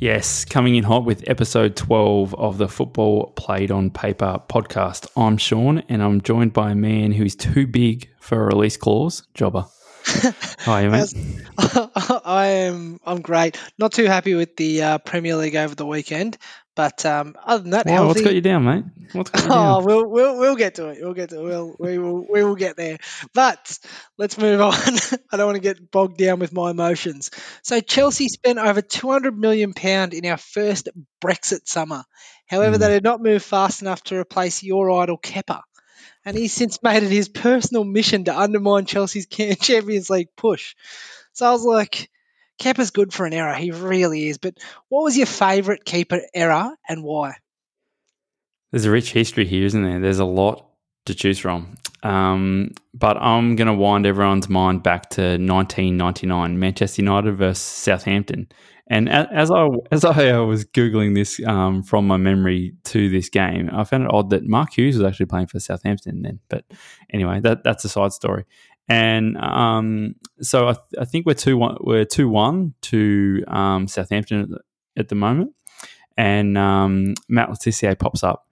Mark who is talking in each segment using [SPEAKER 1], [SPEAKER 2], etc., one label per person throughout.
[SPEAKER 1] Yes, coming in hot with episode 12 of the Football Played on Paper podcast. I'm Sean and I'm joined by a man who's too big for a release clause, Jobber. How are you, mate?
[SPEAKER 2] I am. I'm great. Not too happy with the uh, Premier League over the weekend, but um, other than that,
[SPEAKER 1] Why,
[SPEAKER 2] healthy.
[SPEAKER 1] what's got you down, mate? What's got you
[SPEAKER 2] Oh,
[SPEAKER 1] down?
[SPEAKER 2] we'll, we'll we'll get to it. We'll get to it. We'll, we will we will get there. But let's move on. I don't want to get bogged down with my emotions. So Chelsea spent over 200 million pound in our first Brexit summer. However,
[SPEAKER 1] Mm.
[SPEAKER 2] they did not move fast enough to replace your idol Kepa. And he's since made it his personal mission to undermine Chelsea's Champions League push. So I was like, Kepa's good for an error. He really is. But what was your favourite keeper error and why?
[SPEAKER 1] There's a rich history here, isn't there? There's a lot to choose from. Um, but I'm going to wind everyone's mind back to 1999, Manchester United versus Southampton. And as I as I was googling this um, from my memory to this game, I found it odd that Mark Hughes was actually playing for Southampton then. But anyway, that that's a side story. And um, so I, I think we're two one we're two one to um, Southampton at the, at the moment. And um, Matt Le Tissier pops up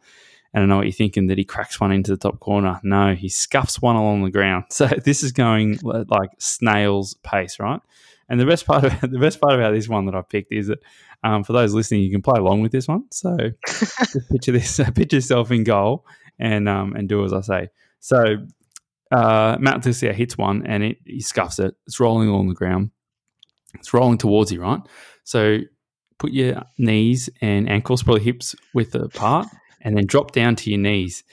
[SPEAKER 1] and I know what you're thinking that he cracks one into the top corner. No, he scuffs one along the ground. So this is going like snail's pace, right? And the best part of the best part about this one that I picked is that um, for those listening, you can play along with this one. So just picture this, picture yourself in goal, and um, and do as I say. So uh, Matt hits one, and it, he scuffs it. It's rolling along the ground. It's rolling towards you, right? So put your knees and ankles, probably hips width apart, and then drop down to your knees.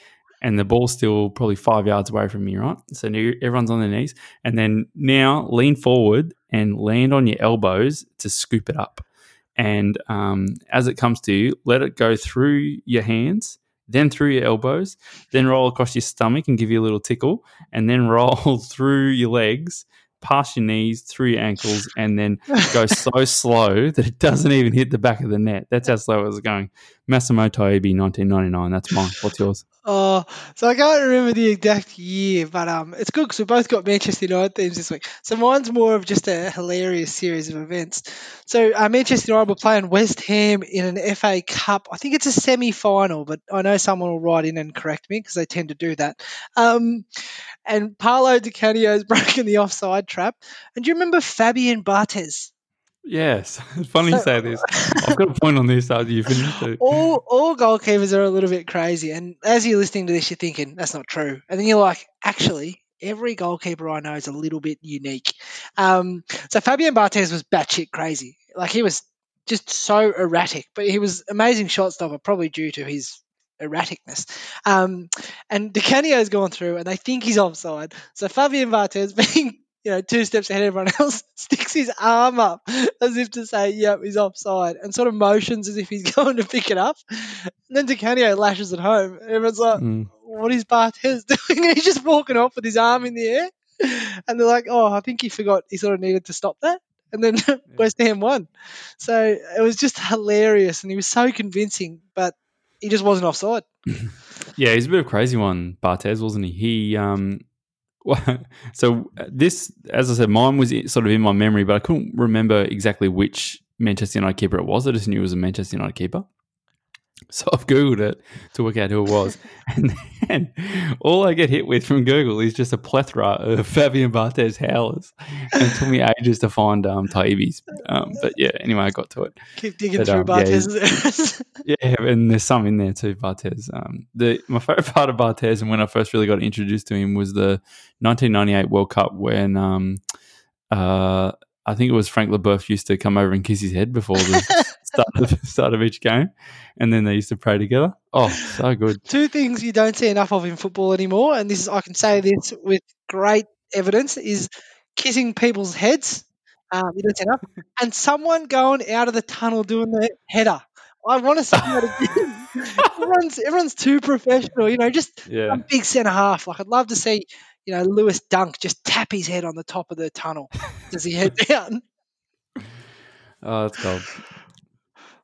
[SPEAKER 1] And the ball's still probably five yards away from you, right? So everyone's on their knees. And then now lean forward and land on your elbows to scoop it up. And um, as it comes to you, let it go through your hands, then through your elbows, then roll across your stomach and give you a little tickle, and then roll through your legs, past your knees, through your ankles, and then go so slow that it doesn't even hit the back of the net. That's how slow it was going. Massimo Taibi, 1999. That's mine. What's yours?
[SPEAKER 2] Oh, so I can't remember the exact year, but um, it's good because we both got Manchester United themes this week. So mine's more of just a hilarious series of events. So uh, Manchester United were playing West Ham in an FA Cup. I think it's a semi-final, but I know someone will write in and correct me because they tend to do that. Um, and Paolo Di Canio's broken the offside trap. And do you remember Fabian Barthez?
[SPEAKER 1] Yes. It's funny you say this. I've got a point on this after you finish too.
[SPEAKER 2] all all goalkeepers are a little bit crazy, and as you're listening to this, you're thinking that's not true, and then you're like, actually, every goalkeeper I know is a little bit unique. Um, so Fabian Barthez was batshit crazy, like he was just so erratic, but he was amazing shot stopper, probably due to his erraticness. Um, and Di Canio's gone through, and they think he's offside. So Fabian Barthez, being you know two steps ahead of everyone else, sticks his arm up as if to say, "Yep, he's offside," and sort of motions as if he's going to pick it up. And then Di Canio lashes it home. And everyone's like,
[SPEAKER 1] Mm.
[SPEAKER 2] "What is Barthez doing?" And he's just walking off with his arm in the air. And they're like, "Oh, I think he forgot. He sort of needed to stop that." And then West Ham won. So it was just hilarious, and he was so convincing, but he just wasn't offside.
[SPEAKER 1] Yeah, he's a bit of a crazy one, Barthez, wasn't he? He um so uh, this as I said, mine was sort of in my memory, but I couldn't remember exactly which Manchester United keeper it was. I just knew it was a Manchester United keeper. So I've Googled it to work out who it was. And then all I get hit with from Google is just a plethora of Fabian Barthez howlers. And it took me ages to find um, Taibi's. Um, but yeah, anyway, I got to it.
[SPEAKER 2] Keep digging
[SPEAKER 1] But,
[SPEAKER 2] through
[SPEAKER 1] um, yeah. Yeah, and there's some in there too, Barthez. Um, the my favorite part of Barthez, and when I first really got introduced to him, was the 1998 World Cup when um, uh, I think it was Frank Leboeuf used to come over and kiss his head before the start of, start of each game, and then they used to pray together. Oh, so good.
[SPEAKER 2] Two things you don't see enough of in football anymore, and this is I can say this with great evidence, is kissing people's heads. Um, you don't see enough, and someone going out of the tunnel doing the header. I want to see that again. everyone's everyone's too professional, you know. Just
[SPEAKER 1] Yeah,
[SPEAKER 2] a big centre half. Like I'd love to see, you know, Lewis Dunk just tap his head on the top of the tunnel as he head down.
[SPEAKER 1] oh, that's cool.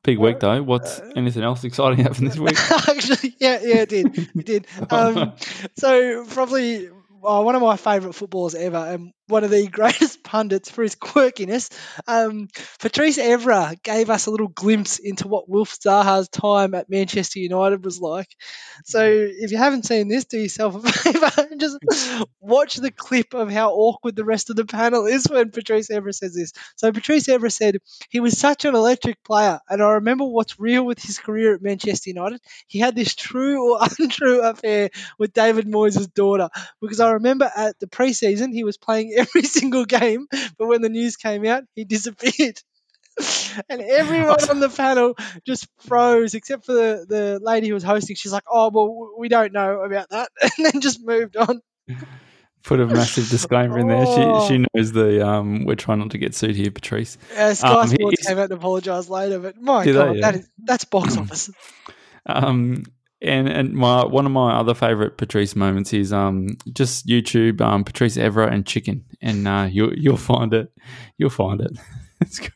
[SPEAKER 1] Big week though. What's anything else exciting happened this week?
[SPEAKER 2] Actually, yeah, yeah, it did. It did. Um, so probably uh, one of my favourite footballers ever, and one of the greatest pundits for his quirkiness. Um, Patrice Evra gave us a little glimpse into what Wilf Zaha's time at Manchester United was like. So if you haven't seen this, do yourself a favour and just watch the clip of how awkward the rest of the panel is when Patrice Evra says this. So Patrice Evra said he was such an electric player, and I remember what's real with his career at Manchester United. He had this true or untrue affair with David Moyes' daughter because I remember at the preseason he was playing every single game, but when the news came out, he disappeared. and everyone on the panel just froze, except for the, the lady who was hosting. She's like, "Oh well, we don't know about that," and then just moved on.
[SPEAKER 1] Put a massive disclaimer in there. She
[SPEAKER 2] Oh.
[SPEAKER 1] she knows the um. We're trying not to get sued here, Patrice.
[SPEAKER 2] Uh, Sky
[SPEAKER 1] Um,
[SPEAKER 2] Sports came out and apologised later, but my
[SPEAKER 1] Did they?
[SPEAKER 2] god,
[SPEAKER 1] Yeah.
[SPEAKER 2] that is that's box office.
[SPEAKER 1] Um, and and my one of my other favorite Patrice moments is um just YouTube um Patrice Evra and chicken, and uh, you'll you'll find it, you'll find it. it's good.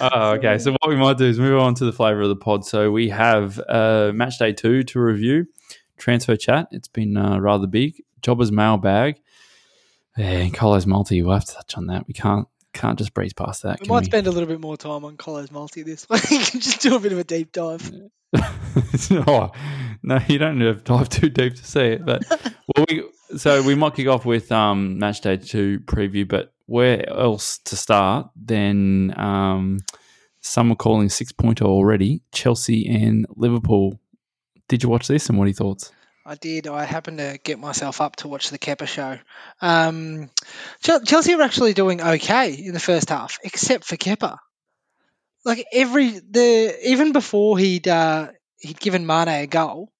[SPEAKER 1] Oh, okay, so what we might do is move on to the flavor of the pod. So we have uh, match day two to review, transfer chat. It's been uh, rather big. Jobber's mailbag, and Colo's multi. We'll have to touch on that. We can't can't just breeze past that.
[SPEAKER 2] We might
[SPEAKER 1] we?
[SPEAKER 2] spend a little bit more time on Colo's multi this week. just do a bit of a deep dive.
[SPEAKER 1] oh, no, you don't have to dive too deep to see it. But well, we, so we might kick off with um, match day two preview. But where else to start than um, some were calling six pointer already? Chelsea and Liverpool. Did you watch this? And what are your thoughts?
[SPEAKER 2] I did. I happened to get myself up to watch the Kepa show. Um, Chelsea were actually doing okay in the first half, except for Kepa. Like every the even before he'd uh, he'd given Mane a goal,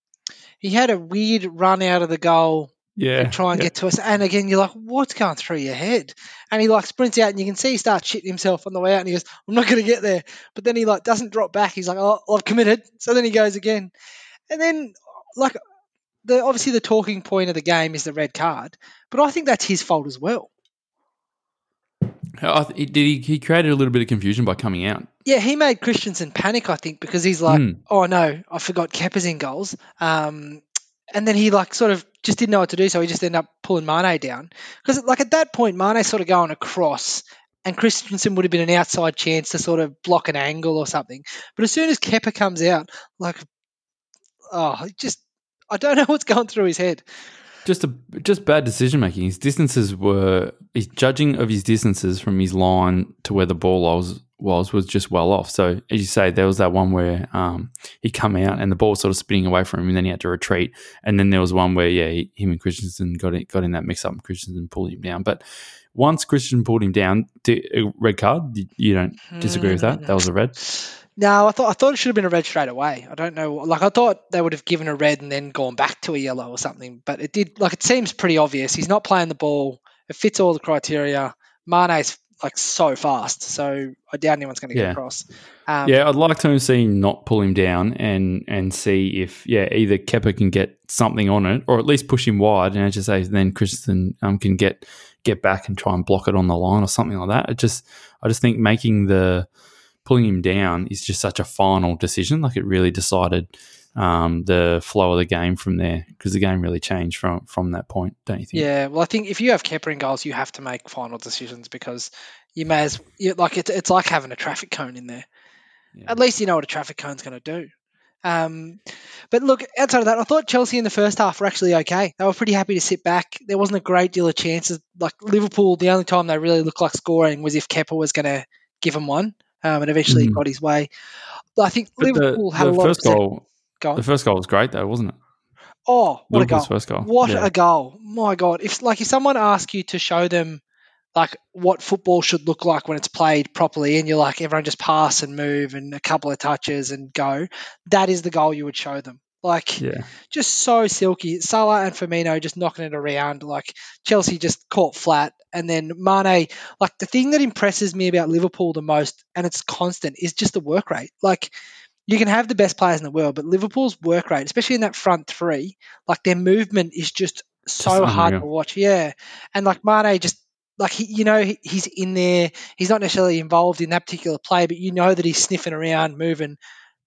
[SPEAKER 2] he had a weird run out of the goal
[SPEAKER 1] Yeah,
[SPEAKER 2] to try and
[SPEAKER 1] yeah.
[SPEAKER 2] get to us. And again, you're like, what's going through your head? And he like sprints out, and you can see he starts shitting himself on the way out. And he goes, I'm not going to get there. But then he like doesn't drop back. He's like, oh, I've committed. So then he goes again, and then like the obviously the talking point of the game is the red card, but I think that's his fault as well.
[SPEAKER 1] I th- did he, he created a little bit of confusion by coming out.
[SPEAKER 2] Yeah, he made Christensen panic, I think, because he's like,
[SPEAKER 1] Hmm.
[SPEAKER 2] oh no, I forgot Kepa's in goals. Um, and then he like sort of just didn't know what to do, so he just ended up pulling Mane down. Because like at that point, Mane's sort of going across, and Christensen would have been an outside chance to sort of block an angle or something. But as soon as Kepa comes out, like, oh, just I don't know what's going through his head.
[SPEAKER 1] Just a just bad decision making. His distances were his judging of his distances from his line to where the ball was was was just well off. So as you say, there was that one where um, he come out and the ball was sort of spinning away from him, and then he had to retreat. And then there was one where yeah, he, him and Christensen got it, got in that mix up, and Christensen pulled him down. But once Christian pulled him down, a red card. You- You don't disagree with that? That was a red.
[SPEAKER 2] No, I thought I thought it should have been a red straight away. I don't know. Like I thought they would have given a red and then gone back to a yellow or something. But it did. Like it seems pretty obvious. He's not playing the ball. It fits all the criteria. Mane's like so fast, so I doubt anyone's going to get across. Um,
[SPEAKER 1] Yeah, I'd like to see not pull him down and and see if yeah either Kepa can get something on it or at least push him wide and as you say then Christensen um, can get get back and try and block it on the line or something like that. It just I just think making the pulling him down is just such a final decision. Like it really decided um, the flow of the game from there because the game really changed from from that point. Don't you think?
[SPEAKER 2] Yeah, well, I think if you have Kepa in goals, you have to make final decisions because you may as you, like it's it's like having a traffic cone in there.
[SPEAKER 1] Yeah.
[SPEAKER 2] At least you know what a traffic cone's going to do. Um, but look, outside of that, I thought Chelsea in the first half were actually okay. They were pretty happy to sit back. There wasn't a great deal of chances. Like Liverpool, the only time they really looked like scoring was if Kepa was going to give them one, um, and eventually he
[SPEAKER 1] Mhm.
[SPEAKER 2] got his way. But I think
[SPEAKER 1] But the,
[SPEAKER 2] Liverpool had
[SPEAKER 1] the
[SPEAKER 2] a lot
[SPEAKER 1] first
[SPEAKER 2] of
[SPEAKER 1] goal,
[SPEAKER 2] Go on.
[SPEAKER 1] the first goal was great though, wasn't it?
[SPEAKER 2] Oh, what a goal!
[SPEAKER 1] First goal.
[SPEAKER 2] What
[SPEAKER 1] Yeah.
[SPEAKER 2] a goal! My God, if like if someone asks you to show them like what football should look like when it's played properly, and you're like everyone just pass and move and a couple of touches and go, that is the goal you would show them. Like
[SPEAKER 1] Yeah.
[SPEAKER 2] just so silky. Salah and Firmino just knocking it around. Like Chelsea just caught flat, and then Mane. Like the thing that impresses me about Liverpool the most, and it's constant, is just the work rate. Like you can have the best players in the world, but Liverpool's work rate, especially in that front three, like their movement is just so hard to watch. Yeah, and like Mane just. Like he, you know, he, he's in there. He's not necessarily involved in that particular play, but you know that he's sniffing around, moving,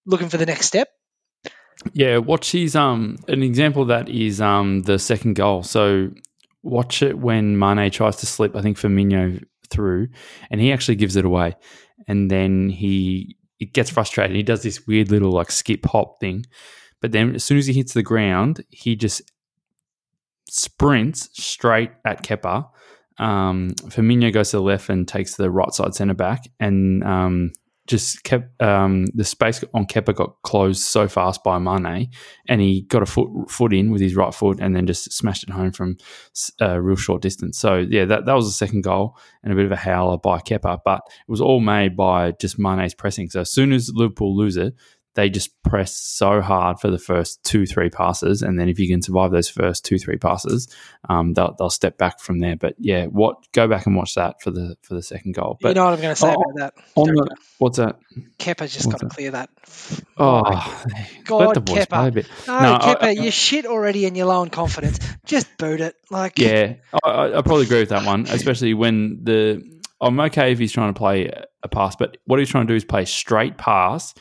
[SPEAKER 2] looking for the next step.
[SPEAKER 1] Yeah, watch she's um an example of that is um the second goal. So watch it when Mane tries to slip. I think Firmino through, and he actually gives it away, and then he it gets frustrated. He does this weird little like skip hop thing, but then as soon as he hits the ground, he just sprints straight at Kepa. Um, Firmino goes to the left and takes the right side centre back, and um, just kept um, the space on Kepa got closed so fast by Mane, and he got a foot foot in with his right foot, and then just smashed it home from a real short distance. So yeah, that, that was the second goal and a bit of a howler by Kepa, but it was all made by just Mane's pressing. So as soon as Liverpool lose it, they just press so hard for the first two, three passes, and then if you can survive those first two, three passes, um, they'll, they'll step back from there. But yeah, what go back and watch that for the for the second goal. But
[SPEAKER 2] you know what I'm going to say
[SPEAKER 1] oh,
[SPEAKER 2] about that?
[SPEAKER 1] On the, what's that?
[SPEAKER 2] Kepa's just got to clear that.
[SPEAKER 1] Oh,
[SPEAKER 2] God,
[SPEAKER 1] let the boys
[SPEAKER 2] Kepa.
[SPEAKER 1] play a bit.
[SPEAKER 2] No,
[SPEAKER 1] No,
[SPEAKER 2] Kepa,
[SPEAKER 1] I- I-
[SPEAKER 2] you're shit already and you're low on confidence. Just boot it. Like,
[SPEAKER 1] Yeah, I, I I probably agree with that one, especially when the. I'm okay if he's trying to play a pass, but what he's trying to do is play straight pass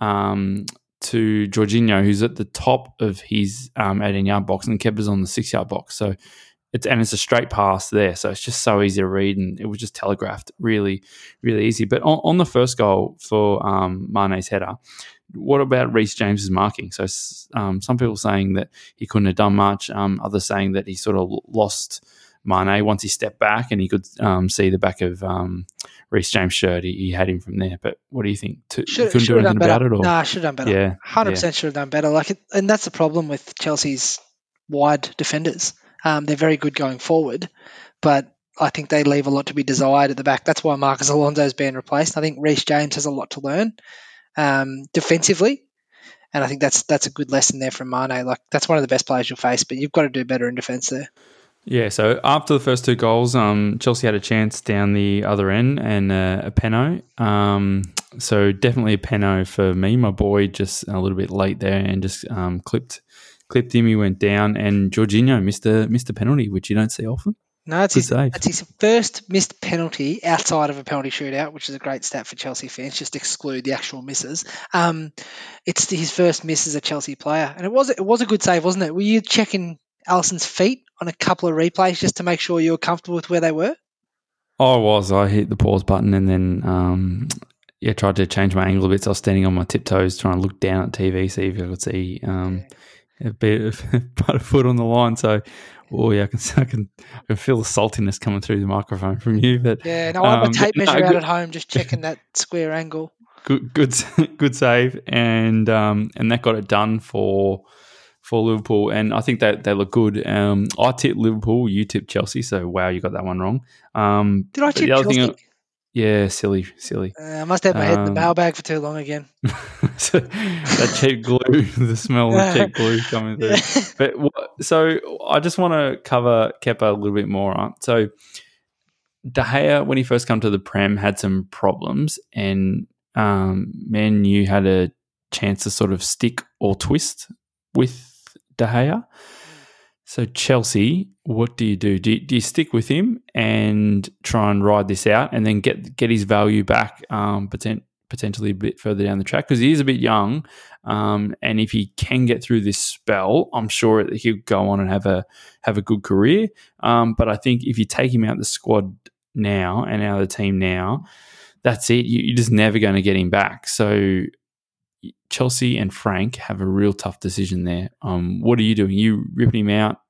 [SPEAKER 1] um, to Jorginho, who's at the top of his um, 18 yard box, and Kepa's on the six yard box. So it's and it's a straight pass there, so it's just so easy to read, and it was just telegraphed really, really easy. But on, on the first goal for um, Mane's header, what about Reece James's marking? So um, some people saying that he couldn't have done much, um, others saying that he sort of lost Mane once he stepped back and he could um, see the back of um, Reece James' shirt. He, he had him from there. But what do you think? To,
[SPEAKER 2] should,
[SPEAKER 1] couldn't
[SPEAKER 2] should
[SPEAKER 1] do anything about it, or
[SPEAKER 2] Nah, should have done better.
[SPEAKER 1] yeah,
[SPEAKER 2] Hundred
[SPEAKER 1] yeah.
[SPEAKER 2] percent should have done better. Like, it, and that's the problem with Chelsea's wide defenders. Um, they're very good going forward, but I think they leave a lot to be desired at the back. That's why Marcus Alonso's been replaced. I think Reece James has a lot to learn um, defensively, and I think that's that's a good lesson there from Mane. Like, that's one of the best players you'll face, but you've got to do better in defence there.
[SPEAKER 1] Yeah, so after the first two goals, um, Chelsea had a chance down the other end and uh, a penno. Um, so definitely a penno for me. My boy just a little bit late there and just um, clipped clipped him. He went down, and Jorginho missed a missed a penalty, which you don't see often.
[SPEAKER 2] No, it's his, it's his first missed penalty outside of a penalty shootout, which is a great stat for Chelsea fans. Just exclude the actual misses. Um, it's his first miss as a Chelsea player, and it was it was a good save, wasn't it? Were you checking Alisson's feet on a couple of replays just to make sure you were comfortable with where they were?
[SPEAKER 1] I was. I hit the pause button and then um, yeah, tried to change my angle a bit. So I was standing on my tiptoes trying to look down at TV, see if I could see um, a bit of put a foot on the line. So, oh yeah, I can I can I can feel the saltiness coming through the microphone from you. But
[SPEAKER 2] Yeah, no, I have
[SPEAKER 1] Um,
[SPEAKER 2] a tape
[SPEAKER 1] no,
[SPEAKER 2] measure out
[SPEAKER 1] good-
[SPEAKER 2] at home, just checking that square angle.
[SPEAKER 1] good good good save and um, and that got it done for for Liverpool and I think that they look good. Um, I tipped Liverpool, you tipped Chelsea, so wow, you got that one wrong. Um,
[SPEAKER 2] Did I tip Chelsea?
[SPEAKER 1] yeah, silly, silly.
[SPEAKER 2] Uh, I must have my head in the
[SPEAKER 1] Um,
[SPEAKER 2] mailbag for too long again.
[SPEAKER 1] so that cheap glue, the smell of cheap glue coming through. But what, so I just want to cover Kepa a little bit more. Right? So De Gea, when he first come to the Prem, had some problems, and um, Man U had a chance to sort of stick or twist with De Gea. So Chelsea, what do you do? Do you, do you stick with him and try and ride this out, and then get get his value back, um, potent, potentially a bit further down the track because he is a bit young, um, and if he can get through this spell, I'm sure he'll go on and have a have a good career. Um, but I think if you take him out of the squad now and out of the team now, that's it. You, you're just never going to get him back. So Chelsea and Frank have a real tough decision there. Um, what are you doing? you ripping him out,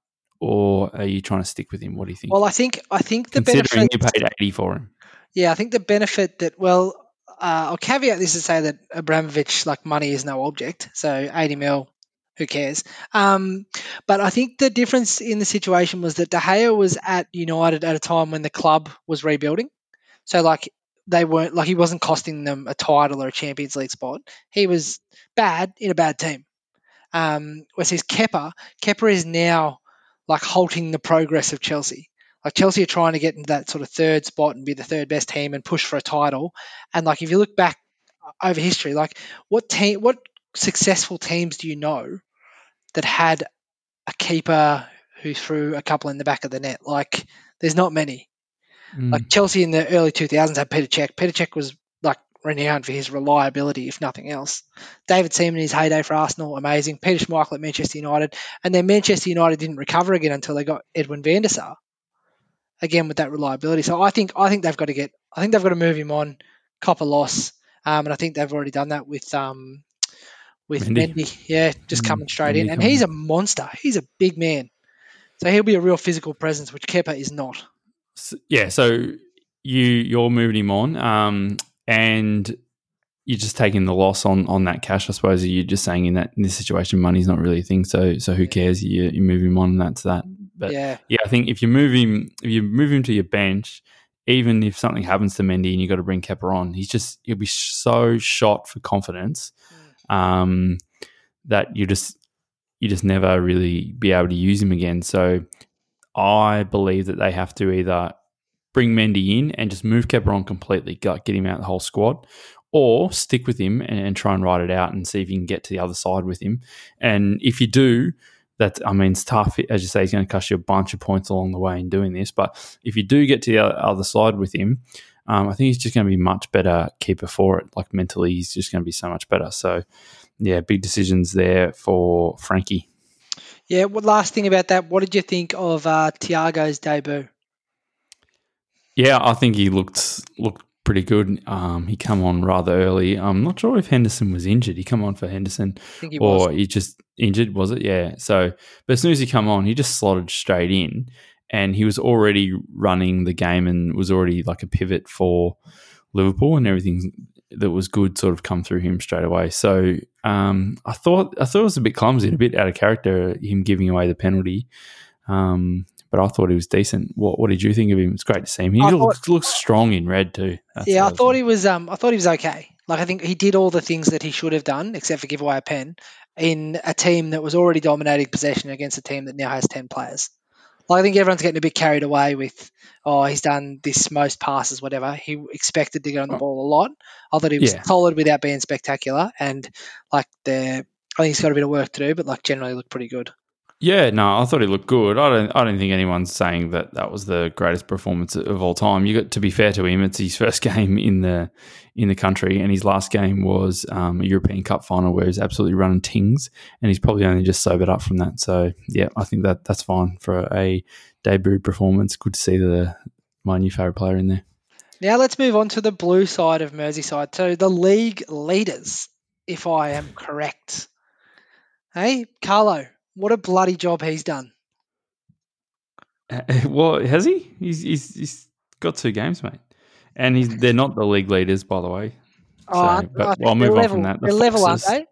[SPEAKER 1] or are you trying to stick with him? What do you think?
[SPEAKER 2] Well, I think I think the
[SPEAKER 1] Considering
[SPEAKER 2] benefit.
[SPEAKER 1] you paid eighty for him.
[SPEAKER 2] Yeah, I think the benefit that well, uh, I'll caveat this to say that Abramovich like money is no object, so eighty mil, who cares? Um, but I think the difference in the situation was that De Gea was at United at a time when the club was rebuilding, so like they weren't like he wasn't costing them a title or a Champions League spot. He was bad in a bad team. Um, whereas his Kepa, Kepa is now like halting the progress of Chelsea. Like Chelsea are trying to get into that sort of third spot and be the third best team and push for a title. And like if you look back over history, like what team, what successful teams do you know that had a keeper who threw a couple in the back of the net? Like there's not many.
[SPEAKER 1] Mm.
[SPEAKER 2] Like Chelsea in the early 2000s had Peter Cech. Peter Cech was like renowned for his reliability, if nothing else. David Seaman in his heyday for Arsenal, amazing. Peter Schmeichel at Manchester United, and then Manchester United didn't recover again until they got Edwin van der Sar. Again with that reliability, so I think I think they've got to get I think they've got to move him on, cop a loss, um, and I think they've already done that with um, with Mendy. Mendy. Yeah, just mm, coming straight Mendy in, and he's a monster. He's a big man, so he'll be a real physical presence, which Kepa is not.
[SPEAKER 1] So, yeah, so you you're moving him on, um, and you're just taking the loss on on that cash. I suppose you're just saying in that in this situation, money's not really a thing. So so who cares? You you move him on, and that's that. But yeah, yeah, I think if you move him, if you move him to your bench, even if something happens to Mendy and you got to bring Kepa on, he's just he'll be so shot for confidence mm. um, that you just you just never really be able to use him again. So I believe that they have to either bring Mendy in and just move Kepa on completely, get him out of the whole squad, or stick with him and, and, try and ride it out and see if you can get to the other side with him. And if you do, that I mean, it's tough. As you say, he's going to cost you a bunch of points along the way in doing this. But if you do get to the other side with him, um, I think he's just going to be much better keeper for it. Like mentally, he's just going to be so much better. So, yeah, big decisions there for Frankie.
[SPEAKER 2] Yeah. Well, last thing about that, what did you think of uh, Thiago's debut?
[SPEAKER 1] Yeah, I think he looked looked pretty good. Um, he come on rather early. I'm not sure if Henderson was injured. He come on for Henderson, he or was. he just injured. Was it? Yeah. So, but as soon as he come on, he just slotted straight in, and he was already running the game and was already like a pivot for Liverpool, and everything that was good sort of come through him straight away. So um, I thought I thought it was a bit clumsy and a bit out of character him giving away the penalty. Um, but I thought he was decent. What What did you think of him? It's great to see him. He looks, looks strong in red too.
[SPEAKER 2] That's yeah, I thought he was. Um, I thought he was okay. Like I think he did all the things that he should have done, except for give away a pen in a team that was already dominating possession against a team that now has ten players. Like I think everyone's getting a bit carried away with, oh, he's done this most passes, whatever. He expected to get on the oh. ball a lot. I thought he was yeah. solid without being spectacular, and like the, I think he's got a bit of work to do, but like generally looked pretty good.
[SPEAKER 1] Yeah, no, I thought he looked good. I don't, I don't think anyone's saying that that was the greatest performance of all time. You got to be fair to him; it's his first game in the in the country, and his last game was um, a European Cup final where he's absolutely running tings, and he's probably only just sobered up from that. So, yeah, I think that that's fine for a debut performance. Good to see the my new favourite player in there.
[SPEAKER 2] Now let's move on to the blue side of Merseyside. So the league leaders, if I am correct. Hey, Carlo, what a bloody job he's done.
[SPEAKER 1] well, has he? He's, he's, he's got two games, mate. And he's they're not the league leaders, by the way.
[SPEAKER 2] Oh, so, but I'll move level, on from that. The they're level, aren't they?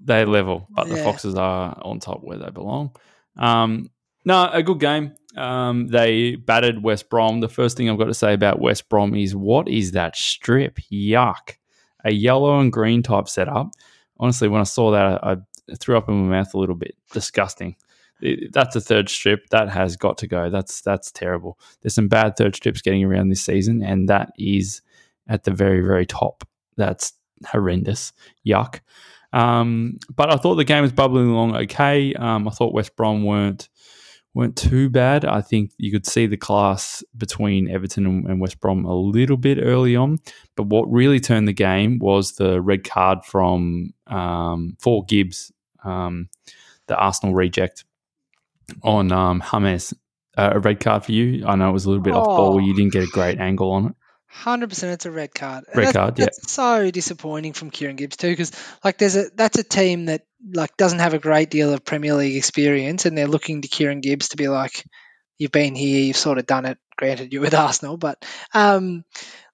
[SPEAKER 1] They're level, but yeah. the Foxes are on top where they belong. Um, no, a good game. Um, they battered West Brom. The first thing I've got to say about West Brom is what is that strip? Yuck. A yellow and green type setup. Honestly, when I saw that, I threw up in my mouth a little bit. Disgusting. That's a third strip that has got to go. That's that's terrible. There's some bad third strips getting around this season, and that is at the very very top. That's horrendous. Yuck. Um, but I thought the game was bubbling along okay. Um, I thought West Brom weren't weren't too bad. I think you could see the class between Everton and, West Brom a little bit early on. But what really turned the game was the red card from um, for Gibbs um, the Arsenal reject on um, James. Uh, a red card for you. I know it was a little bit oh. off ball. You didn't get a great angle on it.
[SPEAKER 2] Hundred percent, it's a red card.
[SPEAKER 1] red that's, card, yeah.
[SPEAKER 2] That's so disappointing from Kieran Gibbs too, because like there's a that's a team that like doesn't have a great deal of Premier League experience, and they're looking to Kieran Gibbs to be like, you've been here, you've sort of done it. Granted, you're with Arsenal, but um,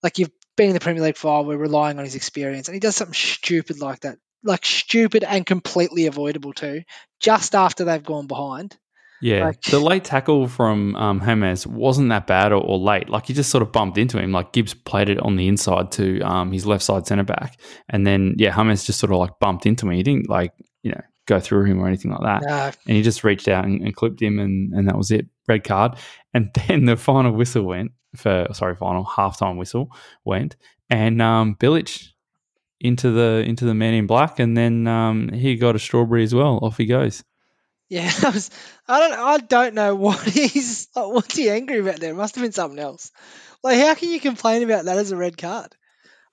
[SPEAKER 2] like you've been in the Premier League for a while. We're relying on his experience, and he does something stupid like that like stupid and completely avoidable too, just after they've gone behind.
[SPEAKER 1] Yeah, like, the late tackle from um, James wasn't that bad or, or, late. Like he just sort of bumped into him. Like Gibbs played it on the inside to um, his left side centre back, and then yeah, James just sort of like bumped into me. He didn't like you know go through him or anything like that, no. and he just reached out and, and clipped him, and, and that was it. Red card, and then the final whistle went for sorry, final halftime whistle went, and um, Bilic into the into the man in black, and then um, he got a strawberry as well. Off he goes.
[SPEAKER 2] Yeah, I, was, I don't I don't know what he's what's he angry about there. It must have been something else. Like how can you complain about that as a red card?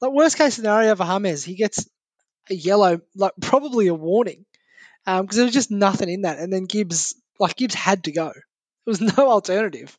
[SPEAKER 2] like worst case scenario for James, he gets a yellow, like probably a warning, because um, there was just nothing in that, and then Gibbs, like Gibbs had to go. There was no alternative.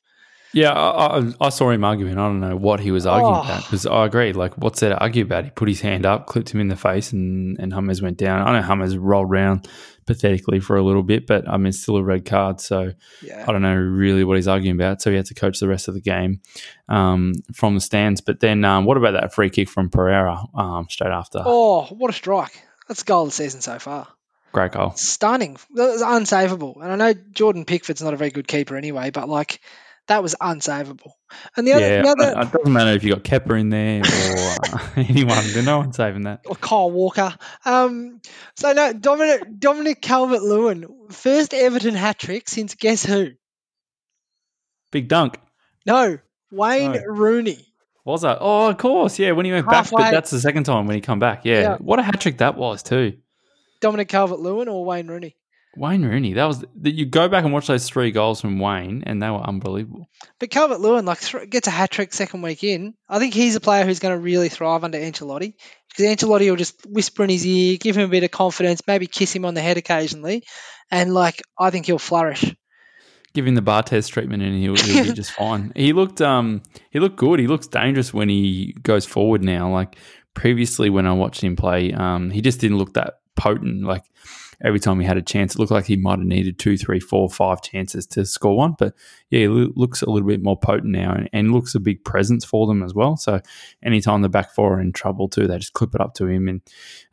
[SPEAKER 1] Yeah, I, I, I, saw him arguing. I don't know what he was arguing oh. about because I agree. Like, what's there to argue about? He put his hand up, clipped him in the face, and, and Hummers went down. I know Hummers rolled around pathetically for a little bit, but I mean, it's still a red card. So yeah. I don't know really what he's arguing about. So he had to coach the rest of the game um, from the stands. But then um, what about that free kick from Pereira um, straight after?
[SPEAKER 2] Oh, what a strike. That's goal of the season so far.
[SPEAKER 1] Great goal.
[SPEAKER 2] Stunning. That was unsavable. And I know Jordan Pickford's not a very good keeper anyway, but like – that was unsavable. And the other, yeah, the other
[SPEAKER 1] it doesn't matter if you got Kepa in there or uh, anyone. There's no one saving that.
[SPEAKER 2] Or Kyle Walker. Um, so no, Dominic Dominic Calvert Lewin, first Everton hat trick since guess who?
[SPEAKER 1] Big dunk.
[SPEAKER 2] No, Wayne no. Rooney.
[SPEAKER 1] Was that? Oh, of course. Yeah, when he went Halfway. back, but that's the second time when he come back. Yeah, yeah. what a hat trick that was too.
[SPEAKER 2] Dominic Calvert Lewin or Wayne Rooney?
[SPEAKER 1] Wayne Rooney. That was that. You go back and watch those three goals from Wayne, and they were unbelievable.
[SPEAKER 2] But Calvert Lewin like th- gets a hat trick second week in. I think he's a player who's going to really thrive under Ancelotti because Ancelotti will just whisper in his ear, give him a bit of confidence, maybe kiss him on the head occasionally, and like I think he'll flourish.
[SPEAKER 1] Give him the Barthez treatment, and he'll, he'll be just fine. He looked um he looked good. He looks dangerous when he goes forward now. Like previously, when I watched him play, um he just didn't look that potent. Like every time he had a chance, it looked like he might have needed two, three, four, five chances to score one. But yeah, he looks a little bit more potent now and, and looks a big presence for them as well. So anytime the back four are in trouble too, they just clip it up to him and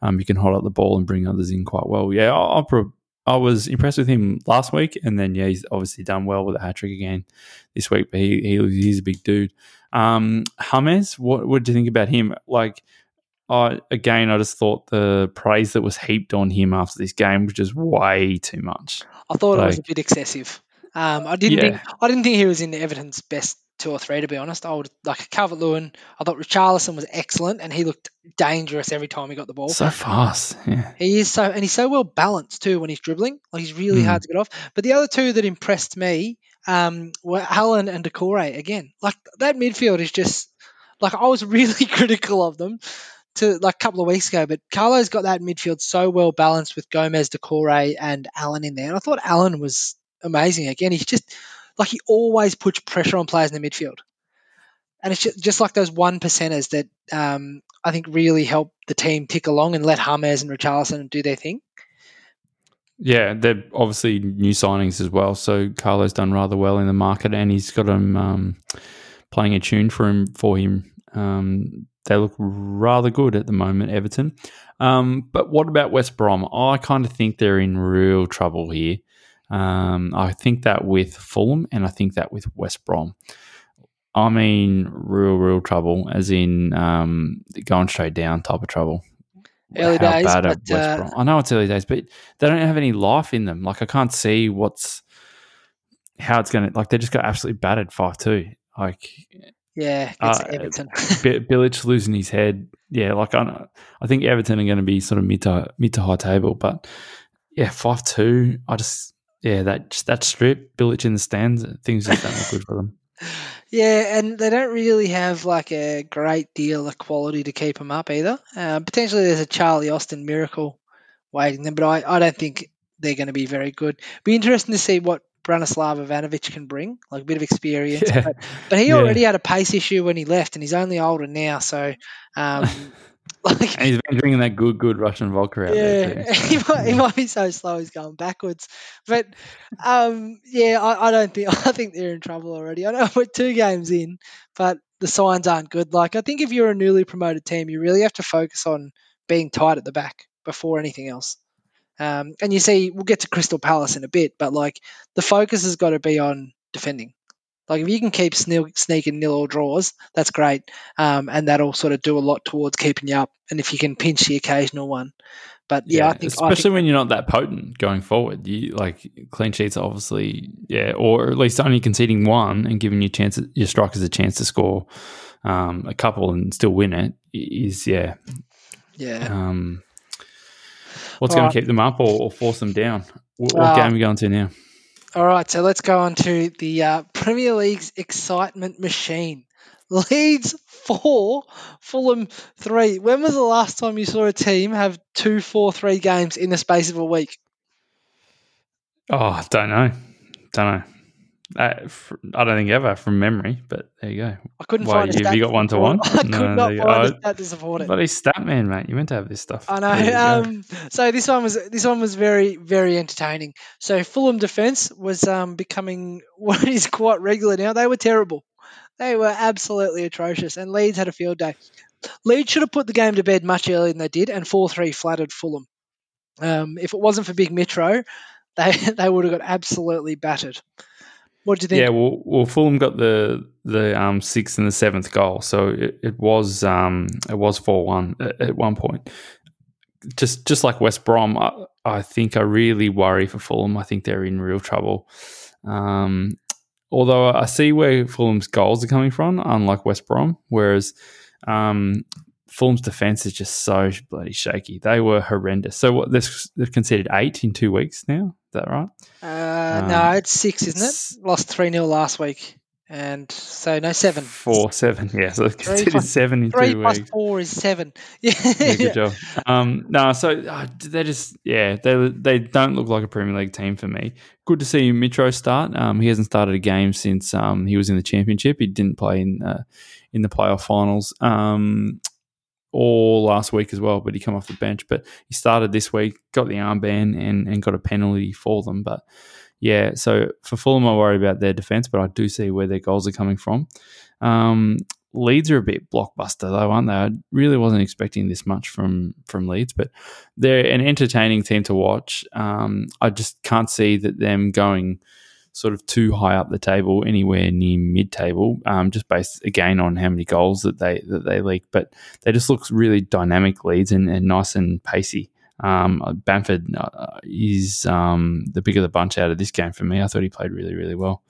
[SPEAKER 1] um, you can hold up the ball and bring others in quite well. Yeah, I, I, I was impressed with him last week, and then yeah, he's obviously done well with a hat trick again this week. But he, he he's a big dude. Um, James, what what do you think about him? Like I again, I just thought the praise that was heaped on him after this game was just way too much.
[SPEAKER 2] I thought like, it was a bit excessive. Um, I didn't yeah. think I didn't think he was in Everton's best two or three to be honest. I would like Calvert Lewin. I thought Richarlison was excellent and he looked dangerous every time he got the ball.
[SPEAKER 1] So fast, yeah.
[SPEAKER 2] He is so and he's so well balanced too when he's dribbling. Like he's really mm. hard to get off. But the other two that impressed me um, were Allen and Doucouré again. Like that midfield is just like I was really critical of them to like a couple of weeks ago, but Carlo's got that midfield so well balanced with Gomes, Doucouré, and Allen in there. And I thought Allen was amazing again. He's just like he always puts pressure on players in the midfield. And it's just, just like those one percenters that um, I think really help the team tick along and let James and Richarlison do their thing.
[SPEAKER 1] Yeah, they're obviously new signings as well. So Carlo's done rather well in the market, and he's got them um, playing a tune for him for him um, they look rather good at the moment, Everton. Um, but what about West Brom? I kind of think they're in real trouble here. Um, I think that with Fulham and I think that with West Brom. I mean, real, real trouble, as in um, going straight down type of trouble.
[SPEAKER 2] Early How days, bad but, uh,
[SPEAKER 1] I know it's early days, but they don't have any life in them. Like I can't see what's how it's going to like. They just got absolutely battered five two. Like
[SPEAKER 2] yeah, uh, Everton.
[SPEAKER 1] Bilic losing his head. Yeah, like I, I think Everton are going to be sort of mid to mid to high table, but yeah, five two. I just yeah that that strip Bilic in the stands. Things just don't look good for them.
[SPEAKER 2] Yeah, and they don't really have like a great deal of quality to keep them up either. Uh, potentially, there's a Charlie Austin miracle waiting them, but I, I don't think they're going to be very good. Be interesting to see what Branislav Ivanovic can bring, like a bit of experience. Yeah. But, but, he yeah. already had a pace issue when he left, and he's only older now. So, um,
[SPEAKER 1] like, and he's been drinking that good, good Russian vodka out yeah, there.
[SPEAKER 2] he, might, he might be so slow he's going backwards. But um, yeah, I, I, don't think I think they're in trouble already. I know we're two games in, but the signs aren't good. Like I think if you're a newly promoted team, you really have to focus on being tight at the back before anything else. Um, and you see, we'll get to Crystal Palace in a bit, but like the focus has got to be on defending. Like if you can keep sneaking nil or draws, that's great, um, and that'll sort of do a lot towards keeping you up. And if you can pinch the occasional one, but yeah, yeah I think
[SPEAKER 1] especially
[SPEAKER 2] I think,
[SPEAKER 1] when you're not that potent going forward, you like clean sheets, obviously, yeah, or at least only conceding one and giving your chance, your strikers a chance to score um, a couple and still win it is yeah,
[SPEAKER 2] yeah.
[SPEAKER 1] Um, What's going right. to keep them up or, or force them down? What, what uh, game are we going to now?
[SPEAKER 2] All right, so let's go on to the uh, Premier League's excitement machine. Leeds four, Fulham three. When was the last time you saw a team have two, four, three games in the space of a week?
[SPEAKER 1] Oh, I don't know. Don't know. Uh, I don't think ever from memory, but there you go.
[SPEAKER 2] I couldn't
[SPEAKER 1] Why,
[SPEAKER 2] find
[SPEAKER 1] have you got one to one.
[SPEAKER 2] I could
[SPEAKER 1] No,
[SPEAKER 2] not find a stat to support it.
[SPEAKER 1] Bloody stat man, mate. You meant to have this stuff.
[SPEAKER 2] I know. Um, so this one was this one was very very entertaining. So Fulham defence was um, becoming what is quite regular now. They were terrible. They were absolutely atrocious, and Leeds had a field day. Leeds should have put the game to bed much earlier than they did, and four three flattered Fulham. Um, if it wasn't for Big Mitro, they they would have got absolutely battered. What do you think?
[SPEAKER 1] Yeah, well, well, Fulham got the the um, sixth and the seventh goal, so it, was um, it was four one at, at one point. Just just like West Brom, I, I think I really worry for Fulham. I think they're in real trouble. Um, although I see where Fulham's goals are coming from, unlike West Brom, whereas um, Fulham's defense is just so bloody shaky. They were horrendous. So what, they've conceded eight in two weeks now. That right?
[SPEAKER 2] Uh,
[SPEAKER 1] Um,
[SPEAKER 2] no, it's six, isn't
[SPEAKER 1] s-
[SPEAKER 2] it? Lost 3 0 last week. And so, no, seven.
[SPEAKER 1] Four, seven. Yeah, so they've
[SPEAKER 2] plus-
[SPEAKER 1] seven in
[SPEAKER 2] Three
[SPEAKER 1] two
[SPEAKER 2] plus
[SPEAKER 1] weeks.
[SPEAKER 2] four is seven. Yeah.
[SPEAKER 1] Yeah, good job. Um, no, so uh, they just yeah they they don't look like a Premier League team for me. Good to see Mitro start. Um, he hasn't started a game since um, he was in the Championship. He didn't play in uh, in the playoff finals. Um, or last week as well, but he come off the bench. But he started this week, got the armband, and and got a penalty for them. But yeah, so for Fulham, I worry about their defense, but I do see where their goals are coming from. Um, Leeds are a bit blockbuster though, aren't they? I really wasn't expecting this much from from Leeds, but they're an entertaining team to watch. Um, I just can't see that them going sort of too high up the table, anywhere near mid table, um, just based again on how many goals that they that they leak. But they just look really dynamic Leeds and, and nice and pacey. Um, Bamford uh, is um, the bigger the bunch out of this game for me. I thought he played really really well.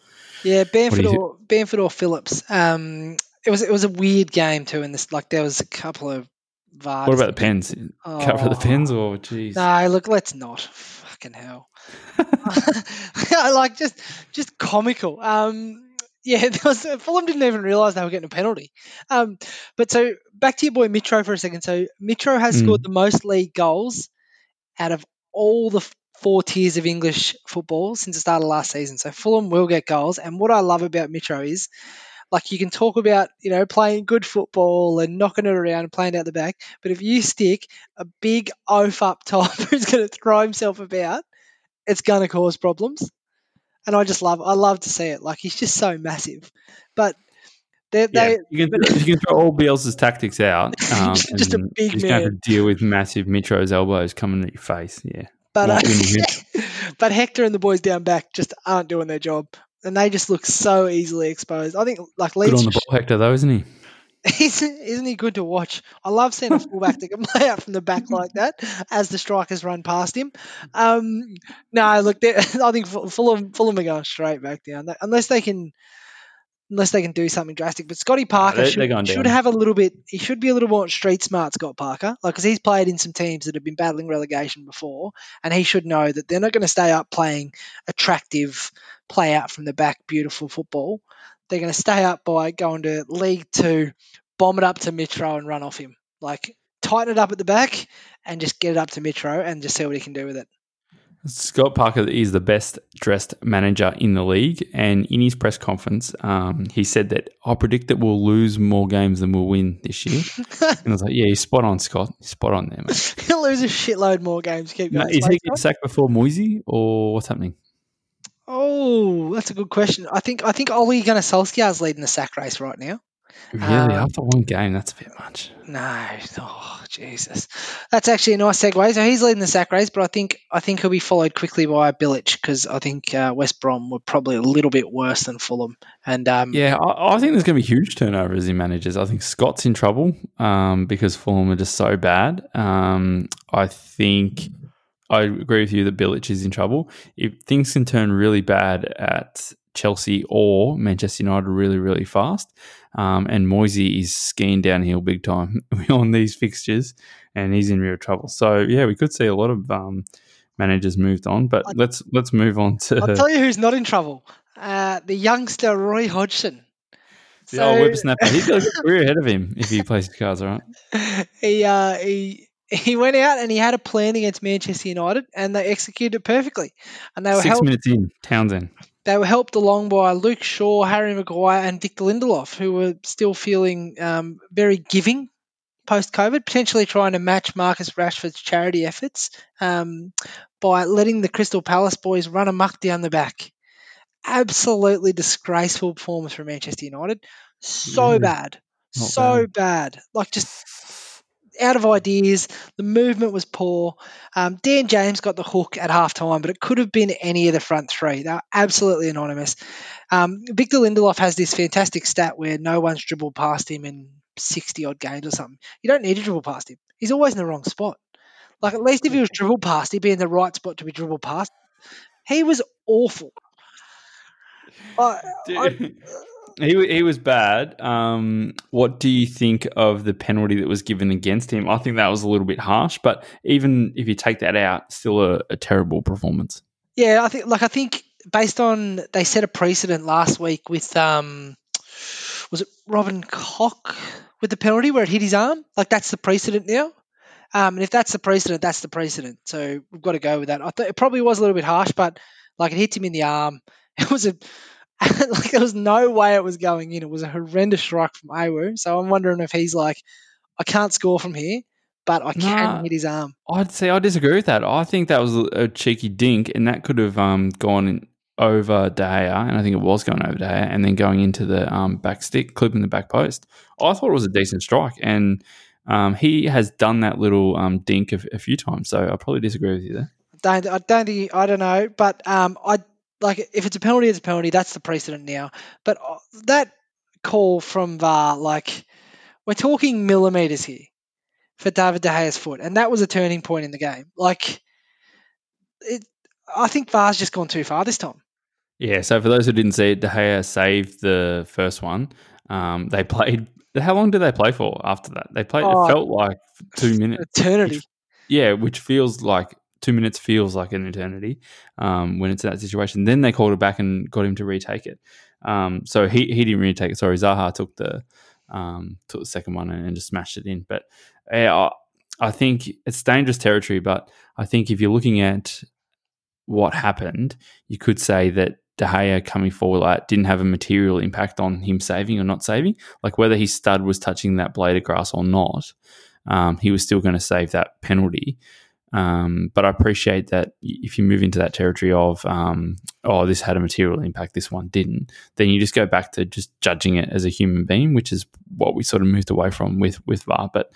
[SPEAKER 2] Yeah, Bamford or Bamford or Phillips. Um, it was it was a weird game too. In this, like there was a couple of. VAR
[SPEAKER 1] What about the pens? Cut for the
[SPEAKER 2] Oh.
[SPEAKER 1] pens or jeez?
[SPEAKER 2] No, look, let's not. Fucking hell. I like just just comical. Um, yeah, there was, Fulham didn't even realise they were getting a penalty. Um, but so back to your boy Mitro for a second. So Mitro has
[SPEAKER 1] Mm.
[SPEAKER 2] scored the most league goals out of all the four tiers of English football since the start of last season. So Fulham will get goals. And what I love about Mitro is like you can talk about, you know, playing good football and knocking it around and playing out the back. But if you stick a big oaf up top who's going to throw himself about, it's going to cause problems. And I just love, I love to see it. Like he's just so massive. But they,
[SPEAKER 1] Yeah,
[SPEAKER 2] they
[SPEAKER 1] you can you can throw all Bielsa's tactics out. Um,
[SPEAKER 2] Just a
[SPEAKER 1] and
[SPEAKER 2] big
[SPEAKER 1] He's going to
[SPEAKER 2] man.
[SPEAKER 1] deal with massive Mitro's elbows coming at your face. Yeah,
[SPEAKER 2] But uh,
[SPEAKER 1] Won't win you.
[SPEAKER 2] but Hector and the boys down back just aren't doing their job, and they just look so easily exposed. I think like
[SPEAKER 1] good on the ball, Hector, though, isn't he?
[SPEAKER 2] isn't, isn't he good to watch? I love seeing a fullback that can play out from the back like that as the strikers run past him. Um, no, look, I think Ful- Fulham Fulham are going straight back down unless they can. Unless they can do something drastic, but Scotty Parker
[SPEAKER 1] they're- they're
[SPEAKER 2] should, should have a little bit. He should be a little more street smart, Scott Parker, like because he's played in some teams that have been battling relegation before, and he should know that they're not going to stay up playing attractive play out from the back, beautiful football. They're going to stay up by going to League Two, bomb it up to Mitro and run off him. Like tighten it up at the back and just get it up to Mitro and just see what he can do with it.
[SPEAKER 1] Scott Parker is the best dressed manager in the league, and in his press conference, um, he said that I predict that we'll lose more games than we'll win this year. and I was like, "Yeah, you're spot on, Scott. You're spot on there, mate."
[SPEAKER 2] He'll lose a shitload more games. Keep going.
[SPEAKER 1] is he getting sacked before Moyesy, or what's happening?
[SPEAKER 2] Oh, that's a good question. I think I think Ole Gunnar Solskjaer's leading the sack race right now.
[SPEAKER 1] Really,
[SPEAKER 2] Um,
[SPEAKER 1] after one game, that's a bit much.
[SPEAKER 2] No, oh Jesus, that's actually a nice segue. So he's leading the sack race, but I think I think he'll be followed quickly by Bilic because I think uh, West Brom were probably a little bit worse than Fulham. And um,
[SPEAKER 1] Yeah, I, I think there's going to be huge turnovers in managers. I think Scott's in trouble um, because Fulham are just so bad. Um, I think I agree with you that Bilic is in trouble. If things can turn really bad at Chelsea or Manchester United really, really fast, um, and Moyesy is skiing downhill big time on these fixtures, and he's in real trouble. So yeah, we could see a lot of um, managers moved on. But
[SPEAKER 2] I-
[SPEAKER 1] let's let's move on to
[SPEAKER 2] I'll tell you who's not in trouble: uh, the youngster Roy Hodgson.
[SPEAKER 1] The old whippersnapper. He's got a career ahead of him if he plays his cards right.
[SPEAKER 2] he uh, he he went out and he had a plan against Manchester United, and they executed it perfectly. And they were
[SPEAKER 1] Six minutes in, Townsend.
[SPEAKER 2] They were helped along by Luke Shaw, Harry Maguire, and Victor Lindelof, who were still feeling um, very giving post COVID, potentially trying to match Marcus Rashford's charity efforts um, by letting the Crystal Palace boys run amok down the back. Absolutely disgraceful performance from Manchester United. So
[SPEAKER 1] Yeah,
[SPEAKER 2] bad.
[SPEAKER 1] not
[SPEAKER 2] So bad. Like just out of ideas. The movement was poor. Um, Dan James got the hook at half time, but it could have been any of the front three. They were absolutely anonymous. Um, Victor Lindelof has this fantastic stat where no one's dribbled past him in 60 odd games or something. You don't need to dribble past him. He's always in the wrong spot. Like, at least if he was dribbled past, he'd be in the right spot to be dribbled past. He was awful. I, I,
[SPEAKER 1] he he was bad. Um, what do you think of the penalty that was given against him? I think that was a little bit harsh, but even if you take that out, still a, a terrible performance.
[SPEAKER 2] Yeah, I think like I think based on they set a precedent last week with um was it Robin Koch with the penalty where it hit his arm? Like that's the precedent now. Um, and if that's the precedent, that's the precedent. So we've got to go with that. I thought it probably was a little bit harsh, but like it hit him in the arm. It was a like there was no way it was going in. It was a horrendous strike from Ayew. So I'm wondering if he's like, I can't score from here, but I can
[SPEAKER 1] Nah.
[SPEAKER 2] hit his arm.
[SPEAKER 1] I'd say I disagree with that. I think that was a, cheeky dink, and that could have um, gone over Gea, and I think it was going over Gea, and then going into the um, back stick, clipping the back post. I thought it was a decent strike, and um, he has done that little um, dink a, a few times, so I probably disagree with you there.
[SPEAKER 2] don't I don't I don't know, but um, I like if it's a penalty, it's a penalty. That's the precedent now. But uh, that call from VAR, like we're talking millimeters here for David De Gea's foot, and that was a turning point in the game. Like, it, I think VAR's just gone too far this time.
[SPEAKER 1] Yeah, so for those who didn't see it, De Gea saved the first one. Um, they played. How long did they play for after that? They played.
[SPEAKER 2] Oh.
[SPEAKER 1] it felt like two minutes.
[SPEAKER 2] Eternity.
[SPEAKER 1] Yeah, which feels like two minutes feels like an eternity um, when it's in that situation. Then they called it back and got him to retake it. Um, so he he didn't retake it. Sorry, Zaha took the um, took the second one and, and just smashed it in. But yeah, I, I think it's dangerous territory. But I think if you're looking at what happened, you could say that De Gea coming forward like didn't have a material impact on him saving or not saving. Like whether his stud was touching that blade of grass or not, um, he was still going to save that penalty. Um, but I appreciate that if you move into that territory of, um, oh, this had a material impact, this one didn't, then you just go back to just judging it as a human being, which is what we sort of moved away from with with VAR. But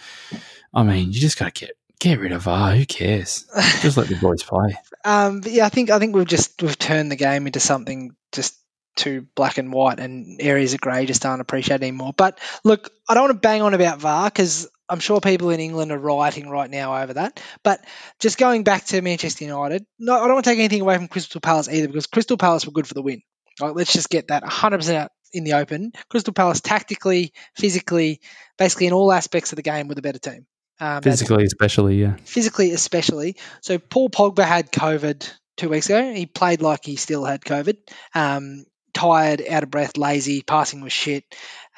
[SPEAKER 1] I mean, you just got to get get rid of VAR. Who cares? Just let the boys play.
[SPEAKER 2] Um, but yeah, I think I think we've just we've turned the game into something just too black and white, and areas of grey just aren't appreciated anymore. But look, I don't want to bang on about VAR because I'm sure people in England are rioting right now over that. But just going back to Manchester United, no, I don't want to take anything away from Crystal Palace either because Crystal Palace were good for the win. Let's just get that 100% out in the open. Crystal Palace, tactically, physically, basically in all aspects of the game, were the better team. Um,
[SPEAKER 1] Physically, especially, yeah.
[SPEAKER 2] physically especially. So Paul Pogba had COVID two weeks ago. He played like he still had COVID. Um, tired, out of breath, lazy, passing was shit.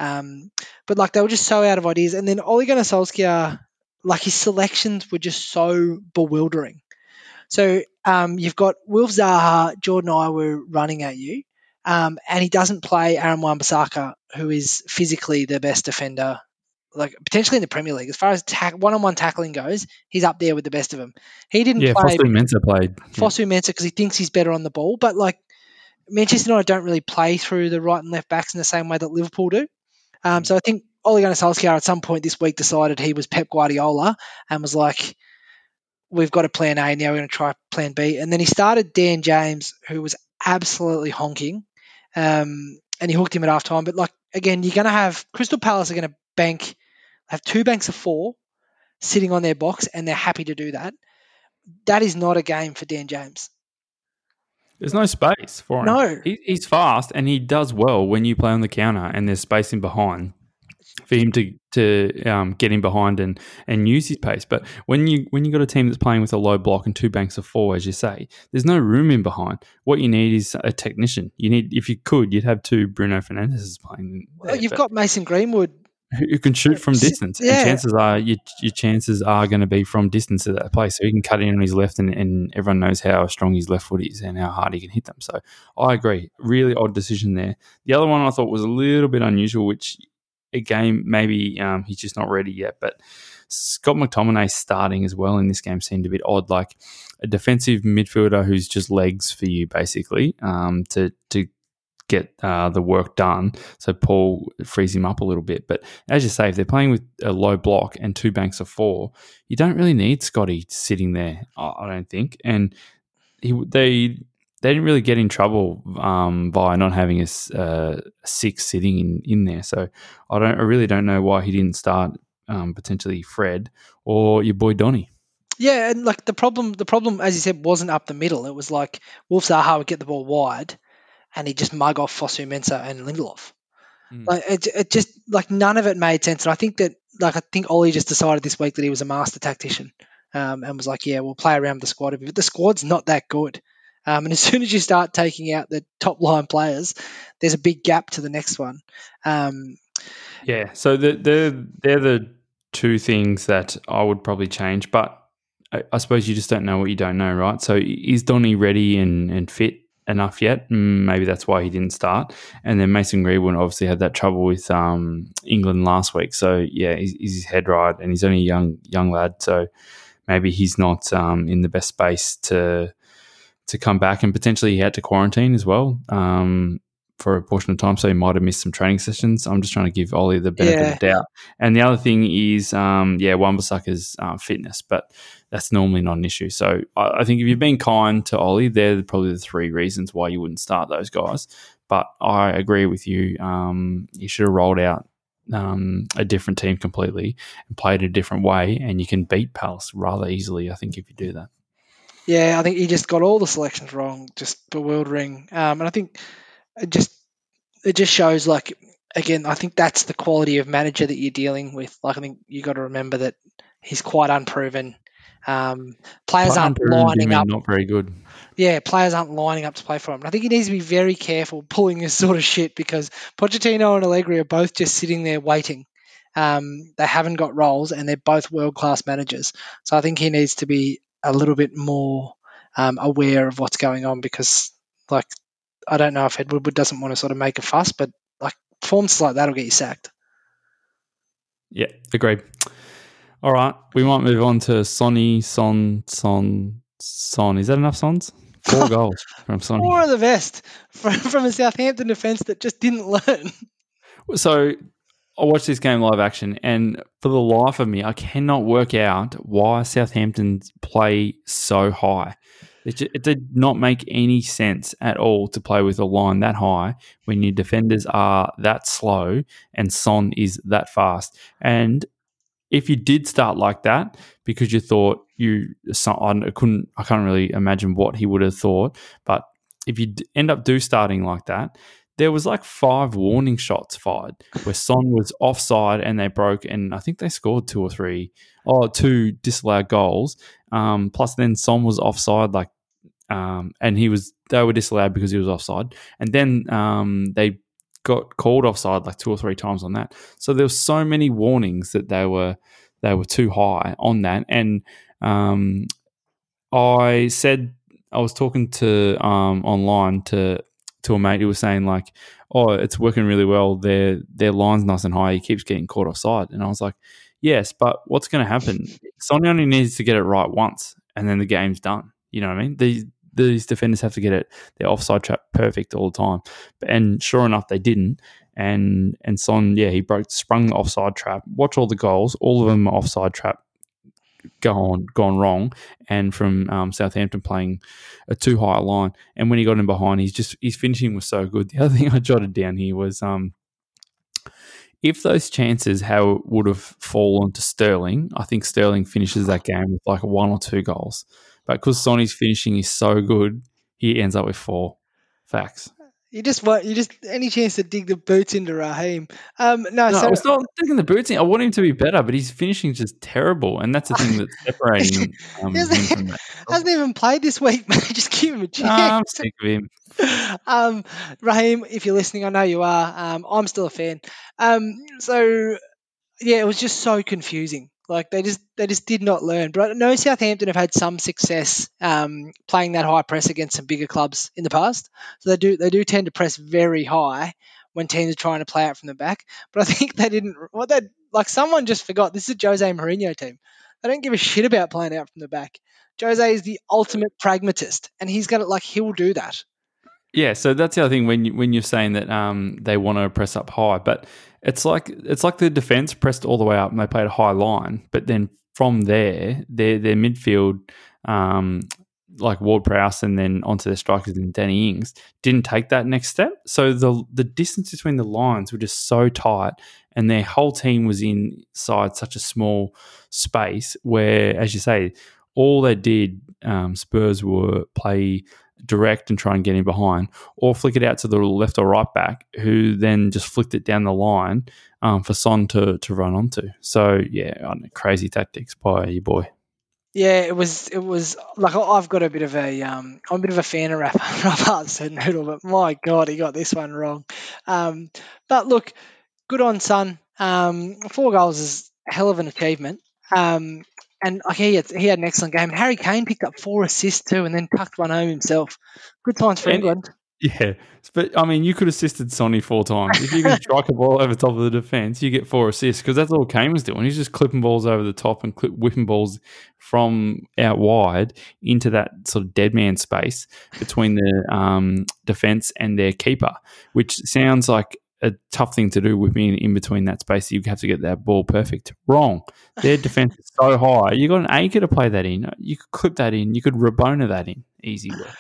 [SPEAKER 2] Um, but like they were just so out of ideas. And then Ole Gunnar Solskjaer, like his selections were just so bewildering. So um, you've got Wilf Zaha, Jordan Ayew running at you, um, and he doesn't play Aaron Wan-Bissaka, who is physically the best defender, like potentially in the Premier League. As far as tack one-on-one tackling goes, he's up there with the best of them. He didn't
[SPEAKER 1] Yeah,
[SPEAKER 2] play
[SPEAKER 1] Fosu Mensah played.
[SPEAKER 2] Fosu Mensah because he thinks he's better on the ball, but like Manchester United don't really play through the right and left backs in the same way that Liverpool do. Um, so I think Ole Gunnar Solskjaer at some point this week decided he was Pep Guardiola and was like, "We've got a plan A now. We're going to try plan B." And then he started Dan James, who was absolutely honking, um, and he hooked him at half time. But like again, you're going to have Crystal Palace are going to bank have two banks of four sitting on their box, and they're happy to do that. That is not a game for Dan James.
[SPEAKER 1] There's no space for him.
[SPEAKER 2] No.
[SPEAKER 1] He, he's fast and he does well when you play on the counter and there's space in behind. for him to to um, get in behind and and use his pace. But when you when you got a team that's playing with a low block and two banks of four, as you say, there's no room in behind. What you need is a technician. You need, if you could, you'd have two Bruno Fernandes's playing.
[SPEAKER 2] There, well, you've got Mason Greenwood
[SPEAKER 1] who can shoot from distance. Yeah. And chances are your, your chances are going to be from distance at that place. So he can cut in on his left, and, and everyone knows how strong his left foot is and how hard he can hit them. So I agree. Really odd decision there. The other one I thought was a little bit unusual, which again maybe um, he's just not ready yet, but. Scott McTominay starting as well in this game seemed a bit odd, like a defensive midfielder who's just legs for you, basically, um, to to get uh, the work done. So Paul frees him up a little bit. But as you say, if they're playing with a low block and two banks of four, you don't really need Scotty sitting there. I don't think. And he, they they didn't really get in trouble um, by not having a, six sitting in, in there. So I don't, I really don't know why he didn't start um, potentially Fred or your boy Donny.
[SPEAKER 2] Yeah, and like the problem, the problem, as you said, wasn't up the middle. It was like Wilf Zaha would get the ball wide, and he just mug off Fosu Mensah and Lindelof. Mm. Like it, it just like none of it made sense. And I think that like I think Ollie just decided this week that he was a master tactician. Um, and was like, yeah, we'll play around the squad. a bit. But the squad's not that good. Um, and as soon as you start taking out the top line players, there's a big gap to the next one. Um,
[SPEAKER 1] yeah, so the, the, they're the two things that I would probably change. But I, I, suppose you just don't know what you don't know, right? So is Donny ready and, and fit enough yet. Mm, maybe that's why he didn't start. And then Mason Greenwood obviously had that trouble with um, England last week. So yeah, he's, his head right, and he's only a young young lad. So maybe he's not um, in the best space to to come back. And potentially he had to quarantine as well. Um, for a portion of time, so he might have missed some training sessions. I'm just trying to give Ollie the benefit yeah. of the doubt. And the other thing is, um, yeah, Wan-Bissaka's uh, fitness, but that's normally not an issue. So I, I, think if you've been kind to Ollie, they're probably the three reasons why you wouldn't start those guys. But I agree with you. Um, you should have rolled out um, a different team completely and played a different way, and you can beat Palace rather easily. I think if you do that.
[SPEAKER 2] Yeah, I think he just got all the selections wrong, just bewildering. Um, and I think it just it just shows like again, I think that's the quality of manager that you're dealing with. Like I think you got to remember that he's quite unproven. Um, players aren't lining up.
[SPEAKER 1] Not very good.
[SPEAKER 2] Yeah, players aren't lining up to play for him. And I think he needs to be very careful pulling this sort of shit because Pochettino and Allegri are both just sitting there waiting. Um, they haven't got roles and they're both world class managers. So I think he needs to be a little bit more um, aware of what's going on because, like, I don't know if Ed Woodward doesn't want to sort of make a fuss, but like forms like that'll get you sacked.
[SPEAKER 1] Yeah, agreed. All right, we might move on to Sonny, Son, Son, Son. Is that enough Sons? Four goals from Sonny.
[SPEAKER 2] Four of the best from, from a Southampton defence that just didn't learn.
[SPEAKER 1] So I watched this game live action, and for the life of me, I cannot work out why Southampton play so high. It, just, it, did not make any sense at all to play with a line that high when your defenders are that slow and Son is that fast. And if you did start like that because you thought you, I couldn't, I can't really imagine what he would have thought. But if you end up do starting like that, there was like five warning shots fired where Son was offside and they broke, and I think they scored two or three, or oh, two disallowed goals. Um, plus, then Son was offside, like, um, and he was they were disallowed because he was offside, and then um, they got called offside like two or three times on that. So there were so many warnings that they were they were too high on that, and um, I said I was talking to um, online to to a mate who was saying like, "Oh, it's working really well. Their their line's nice and high. He keeps getting caught offside." And I was like, "Yes, but what's going to happen? Sonny only needs to get it right once, and then the game's done. You know what I mean? These these defenders have to get it their offside trap perfect all the time. And sure enough, they didn't. And and Son, yeah, he broke sprung the offside trap. Watch all the goals, all of them are offside trap gone gone wrong, and from um, Southampton playing a too high line. And when he got in behind, he's just his finishing was so good. The other thing I jotted down here was um, if those chances how would have fallen to Sterling, I think Sterling finishes that game with like one or two goals. But because Sonny's finishing is so good, he ends up with four. Facts.
[SPEAKER 2] You just want you just any chance to dig the boots into Raheem. Um, no,
[SPEAKER 1] No,
[SPEAKER 2] so
[SPEAKER 1] it's not taking the boots in. I want him to be better, but his finishing just terrible, and that's the thing that's separating um, him from that.
[SPEAKER 2] hasn't even played this week, mate. Just give him a chance.
[SPEAKER 1] Ah, I'm sick of him.
[SPEAKER 2] um, Raheem, if you're listening, I know you are. Um, I'm still a fan. Um, so yeah, it was just so confusing. Like they just they just did not learn. But I know Southampton have had some success um, playing that high press against some bigger clubs in the past. So they do they do tend to press very high when teams are trying to play out from the back. But I think they didn't. What they like someone just forgot. This is a Jose Mourinho team. They don't give a shit about playing out from the back. Jose is the ultimate pragmatist, and he's gonna like he'll do that.
[SPEAKER 1] Yeah, so that's the other thing when you, when you're saying that um, they want to press up high, but it's like it's like the defense pressed all the way up and they played a high line, but then from there, their their midfield, um, like Ward Prowse and then onto their strikers and Danny Ings, didn't take that next step. So the the distance between the lines were just so tight, and their whole team was inside such a small space where, as you say, all they did um, Spurs were play direct and try and get him behind, or flick it out to the left or right back, who then just flicked it down the line um, for Son to to run onto. So yeah, know, crazy tactics by your boy.
[SPEAKER 2] Yeah, it was. It was like I've got a bit of a. Um, I'm a bit of a fan of Rafa Noodle, but my God, he got this one wrong. Um, but look, good on Son. Um, four goals is hell of an achievement. Um, and like he had, he had an excellent game. And Harry Kane picked up four assists too, and then tucked one home himself. Good times for
[SPEAKER 1] And-
[SPEAKER 2] England.
[SPEAKER 1] Yeah, but I mean, you could assisted Sonny four times. If you can strike a ball over top of the defense, you get four assists because that's all Kane was doing. He's just clipping balls over the top and clip, whipping balls from out wide into that sort of dead man space between the um, defense and their keeper, which sounds like a tough thing to do, whipping in between that space. You have to get that ball perfect. Wrong. Their defense is so high. You got an anchor to play that in. You could clip that in. You could Rabona that in. Easy work.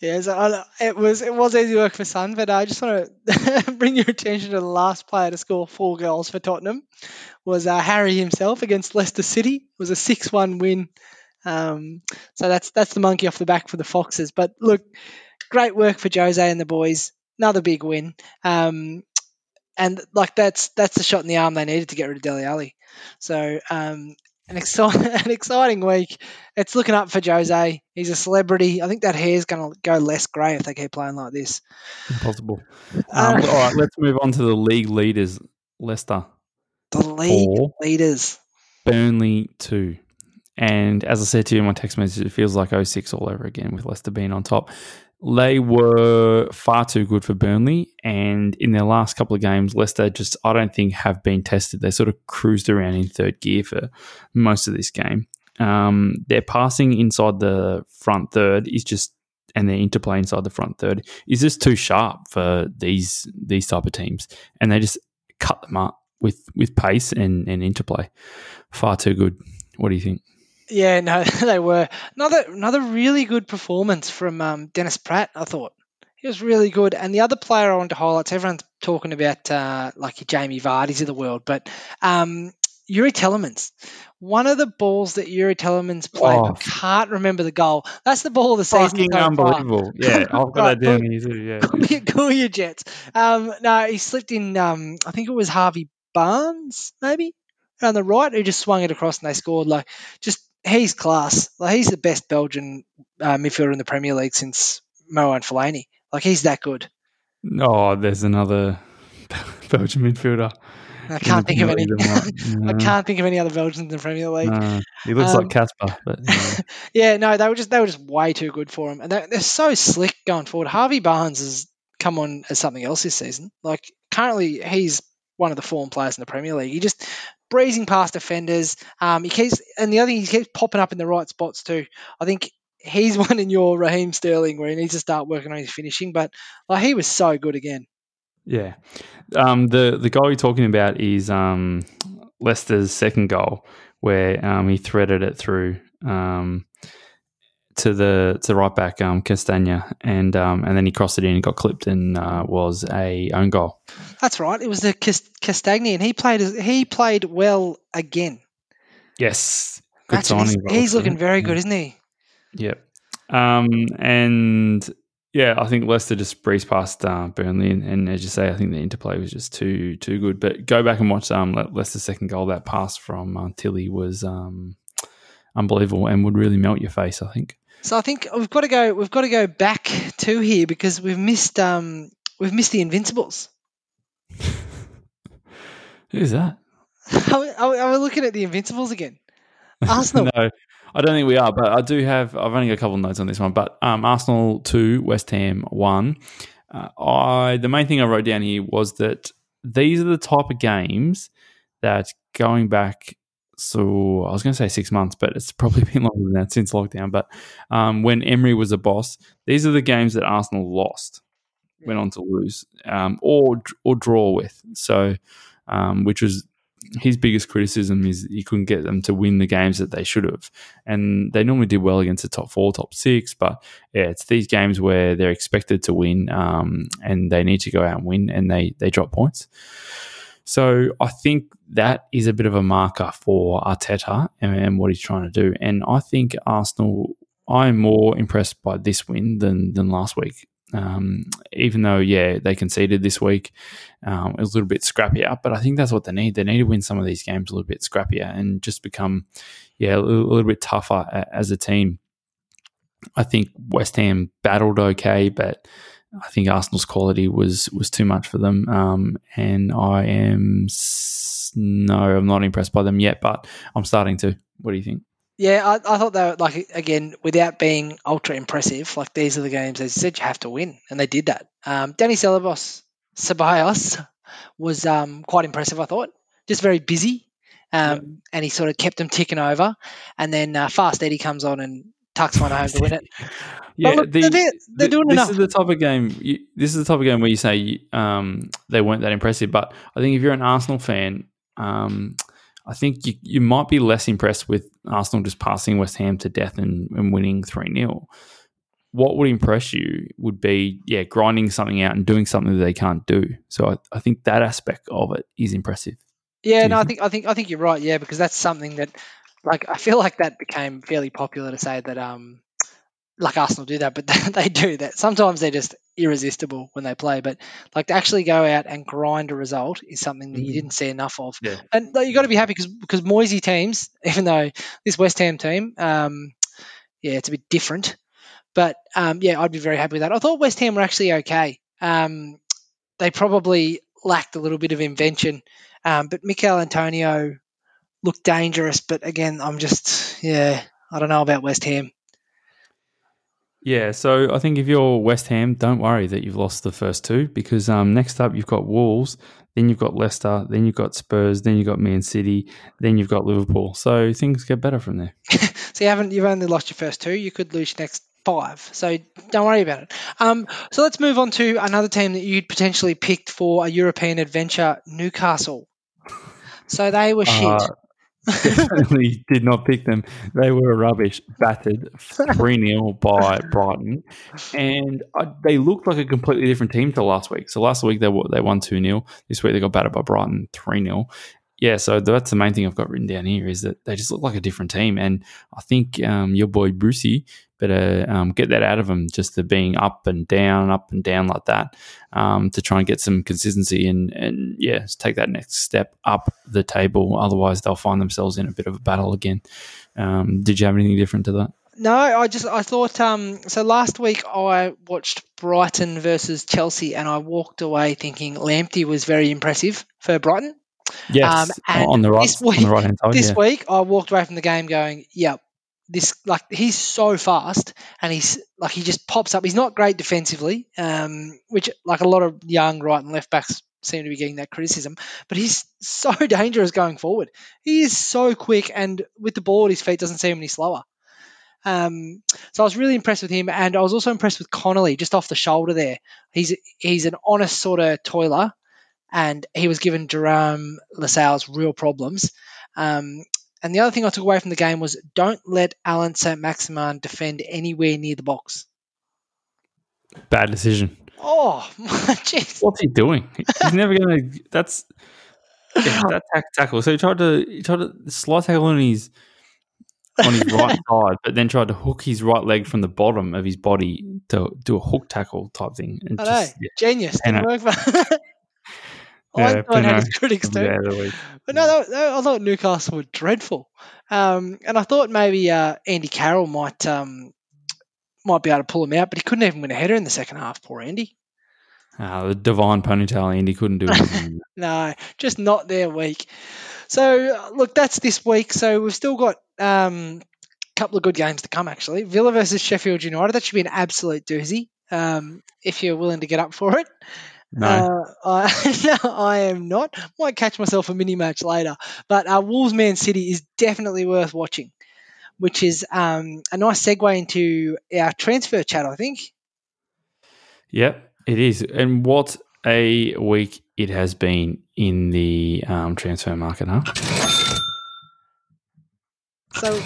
[SPEAKER 2] Yeah, so I, it was it was easy work for Son, but I just want to bring your attention to the last player to score four goals for Tottenham was uh, Harry himself against Leicester City. It was a six-one win. Um, so that's that's the monkey off the back for the Foxes. But look, great work for Jose and the boys. Another big win. Um, and like that's that's the shot in the arm they needed to get rid of Dele Alli. So um, an exciting an exciting week. It's looking up for Jose. He's a celebrity. I think that hair's going to go less grey if they keep playing like this.
[SPEAKER 1] Impossible.
[SPEAKER 2] Uh,
[SPEAKER 1] Um, all right, let's move on to the league leaders. Leicester
[SPEAKER 2] the league
[SPEAKER 1] four,
[SPEAKER 2] leaders.
[SPEAKER 1] Burnley two. And as I said to you in my text message, it feels like 06 all over again with Leicester being on top. They were far too good for Burnley, and in their last couple of games, Leicester just I don't think have been tested. They sort of cruised around in third gear for most of this game. Um, their passing inside the front third is just, and their interplay inside the front third is just too sharp for these these type of teams, and they just cut them up with with pace and, and interplay. Far too good. What do you think?
[SPEAKER 2] Yeah, no, they were another another really good performance from um, Dennis Praet. I thought he was really good, and the other player I want to highlight. Everyone's talking about uh, like your Jamie Vardy's of the world, but um, Youri Tielemans. One of the balls that Youri Tielemans played, I
[SPEAKER 1] Oh.
[SPEAKER 2] can't remember the goal. That's the ball of the season.
[SPEAKER 1] Fucking unbelievable. Yeah, I've got
[SPEAKER 2] Right,
[SPEAKER 1] that down here too. Yeah.
[SPEAKER 2] Cool your, cool your Jets. Um, no, he slipped in. Um, I think it was Harvey Barnes, maybe on the right, who just swung it across and they scored. Like, just he's class. Like, he's the best Belgian uh, midfielder in the Premier League since Marouane Fellaini. Like, he's that good.
[SPEAKER 1] Oh, there's another Belgian midfielder.
[SPEAKER 2] I can't think of any. I
[SPEAKER 1] I
[SPEAKER 2] can't think of any other Belgians in the Premier League.
[SPEAKER 1] he looks
[SPEAKER 2] Um,
[SPEAKER 1] like Casper, but yeah.
[SPEAKER 2] Yeah, no, they were just they were just way too good for him, and they're, they're so slick going forward. Harvey Barnes has come on as something else this season. Like currently, he's one of the form players in the Premier League. He just breezing past defenders. Um, he keeps and the other thing he keeps popping up in the right spots too. I think he's one in your Raheem Sterling where he needs to start working on his finishing. But like he was so good again.
[SPEAKER 1] Yeah. Um, the the goal you're talking about is um, Leicester's second goal, where um, he threaded it through um, to the to the right back um, Castagne, and um, and then he crossed it in and got clipped and uh, was a own goal.
[SPEAKER 2] That's right. It was the Cas- Castagne, and he played he played well again.
[SPEAKER 1] Yes, good
[SPEAKER 2] he's,
[SPEAKER 1] signing. the
[SPEAKER 2] he's looking very good, isn't he?
[SPEAKER 1] Yep. Um, and Yeah, I think Leicester just breezed past uh, Burnley, and, and, as you say, I think the interplay was just too too good. But go back and watch um, Leicester's second goal. That pass from uh, Tilly was um, unbelievable and would really melt your face. I think.
[SPEAKER 2] So I think we've got to go. We've got to go back to here because we've missed um, we've missed the Invincibles.
[SPEAKER 1] Who's that?
[SPEAKER 2] Are we, are we looking at the Invincibles again? Arsenal.
[SPEAKER 1] no, I don't think we are, but I do have. I've only got a couple of notes on this one. But um, Arsenal two, West Ham one. Uh, I the main thing I wrote down here was that these are the type of games that going back. So I was going to say six months, but it's probably been longer than that since lockdown. But um, when Emery was a boss, these are the games that Arsenal lost, went on to lose, um, or or draw with. So, um, which was his biggest criticism is he couldn't get them to win the games that they should have. And they normally did well against the top four, top six. But yeah, it's these games where they're expected to win um, and they need to go out and win and they, they drop points. So I think that is a bit of a marker for Arteta and, and what he's trying to do. And I think Arsenal, I'm more impressed by this win than, than last week. Um, even though, yeah, they conceded this week, um, it was a little bit scrappier. But I think that's what they need. They need to win some of these games a little bit scrappier and just become, yeah, a little, a little bit tougher as a team. I think West Ham battled okay, but I think Arsenal's quality was was too much for them. Um, and I am no, I'm not impressed by them yet, but I'm starting to. What do you think?
[SPEAKER 2] Yeah, I, I thought they were like again without being ultra impressive. Like these are the games they said you have to win, and they did that. Um, Danny Ceballos, Ceballos was um, quite impressive. I thought just very busy, um, and he sort of kept them ticking over. And then uh, Fast Eddie comes on and tucks one home to win it.
[SPEAKER 1] yeah, look, the, they're, they're, doing the, enough. This is the type of game. You, this is the type of game where you say um, they weren't that impressive, but I think if you're an Arsenal fan. Um, I think you, you might be less impressed with Arsenal just passing West Ham to death and, and winning 3 0. What would impress you would be, yeah, grinding something out and doing something that they can't do. So I, I think that aspect of it is impressive.
[SPEAKER 2] Yeah, no, I think I think I think you're right. Yeah, because that's something that, like, I feel like that became fairly popular to say that um, like Arsenal do that, but they do that. Sometimes they're just irresistible when they play, but like to actually go out and grind a result is something that you mm-hmm. didn't see enough of.
[SPEAKER 1] Yeah.
[SPEAKER 2] And you got to be happy because because Moyesy teams, even though this West Ham team, um, yeah, it's a bit different, but um, yeah, I'd be very happy with that. I thought West Ham were actually okay. Um, they probably lacked a little bit of invention, um, but Michail Antonio looked dangerous. But again, I'm just yeah, I don't know about West Ham.
[SPEAKER 1] Yeah, so I think if you're West Ham, don't worry that you've lost the first two because um, next up you've got Wolves, then you've got Leicester, then you've got Spurs, then you've got Man City, then you've got Liverpool. So things get better from there.
[SPEAKER 2] so you haven't you've only lost your first two. You could lose your next five. So don't worry about it. Um, so let's move on to another team that you'd potentially picked for a European adventure, Newcastle. So they were shit. Uh,
[SPEAKER 1] definitely did not pick them. They were rubbish, battered 3 0 by Brighton. And I, they looked like a completely different team to last week. So last week they, they won 2 0. This week they got battered by Brighton 3 0 yeah, so that's the main thing I've got written down here is that they just look like a different team, and I think um, your boy Brucey better um, get that out of them, just the being up and down, up and down like that, um, to try and get some consistency and and yeah, take that next step up the table. Otherwise, they'll find themselves in a bit of a battle again. Um, did you have anything different to that?
[SPEAKER 2] No, I just I thought um so last week I watched Brighton versus Chelsea and I walked away thinking Lamptey was very impressive for Brighton.
[SPEAKER 1] Yes, um, on the right, week, on the right hand side.
[SPEAKER 2] This
[SPEAKER 1] yeah.
[SPEAKER 2] week, I walked away from the game going, "Yep, this like he's so fast, and he's like he just pops up. He's not great defensively, um, which like a lot of young right and left backs seem to be getting that criticism. But he's so dangerous going forward. He is so quick, and with the ball at his feet, doesn't seem any slower. Um, so I was really impressed with him, and I was also impressed with Connolly just off the shoulder there. He's he's an honest sort of toiler, and he was given Jerome Lascelles real problems. Um, and the other thing I took away from the game was don't let Allan Saint-Maximin defend anywhere near the box.
[SPEAKER 1] Bad decision.
[SPEAKER 2] Oh, jeez.
[SPEAKER 1] What's he doing? He's never going to. That's yeah, that tackle. So he tried to he tried to slide tackle on his on his right side, but then tried to hook his right leg from the bottom of his body to do a hook tackle type thing. And
[SPEAKER 2] I
[SPEAKER 1] just,
[SPEAKER 2] know,
[SPEAKER 1] yeah,
[SPEAKER 2] genius. Didn't work for.
[SPEAKER 1] Yeah,
[SPEAKER 2] Einstein had his critics
[SPEAKER 1] comes
[SPEAKER 2] too.
[SPEAKER 1] out of the week.
[SPEAKER 2] But no, that, that- I thought Newcastle were dreadful, um, and I thought maybe uh, Andy Carroll might um, might be able to pull him out, but he couldn't even win a header in the second half. Poor Andy.
[SPEAKER 1] Ah, the divine ponytail Andy couldn't do anything.
[SPEAKER 2] No, just not their week. So uh, look, that's this week. So we've still got um, a couple of good games to come. Actually, Villa versus Sheffield United. That should be an absolute doozy. Um, if you're willing to get up for it.
[SPEAKER 1] No,
[SPEAKER 2] Uh, I, no, I am not. Might catch myself a mini match later. But uh, Wolves Man City is definitely worth watching, which is um, a nice segue into our transfer chat, I think.
[SPEAKER 1] Yep, it is. And what a week it has been in the um, transfer market, huh?
[SPEAKER 2] So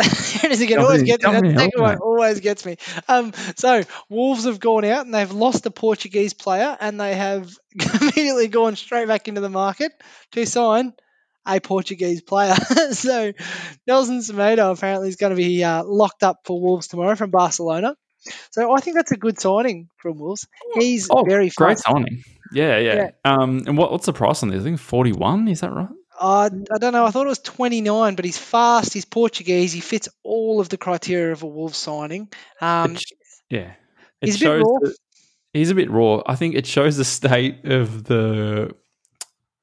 [SPEAKER 2] here it is again. Always
[SPEAKER 1] me-
[SPEAKER 2] gets me.
[SPEAKER 1] tell
[SPEAKER 2] That
[SPEAKER 1] me,
[SPEAKER 2] second one always gets me. Um, so Wolves have gone out and they've lost a Portuguese player, and they have immediately gone straight back into the market to sign a Portuguese player. so Nelson Semedo apparently is going to be uh, locked up for Wolves tomorrow from Barcelona. So I think that's a good signing from Wolves. He's
[SPEAKER 1] Oh,
[SPEAKER 2] very fun.
[SPEAKER 1] great signing. Yeah, yeah.
[SPEAKER 2] Yeah.
[SPEAKER 1] Um, and what, what's the price on this? I think forty-one. Is that right?
[SPEAKER 2] Uh, I don't know. I thought it was 29, but he's fast. He's Portuguese. He fits all of the criteria of a Wolves signing. Um,
[SPEAKER 1] It yeah, it
[SPEAKER 2] he's a bit raw.
[SPEAKER 1] he's a bit raw. I think it shows the state of the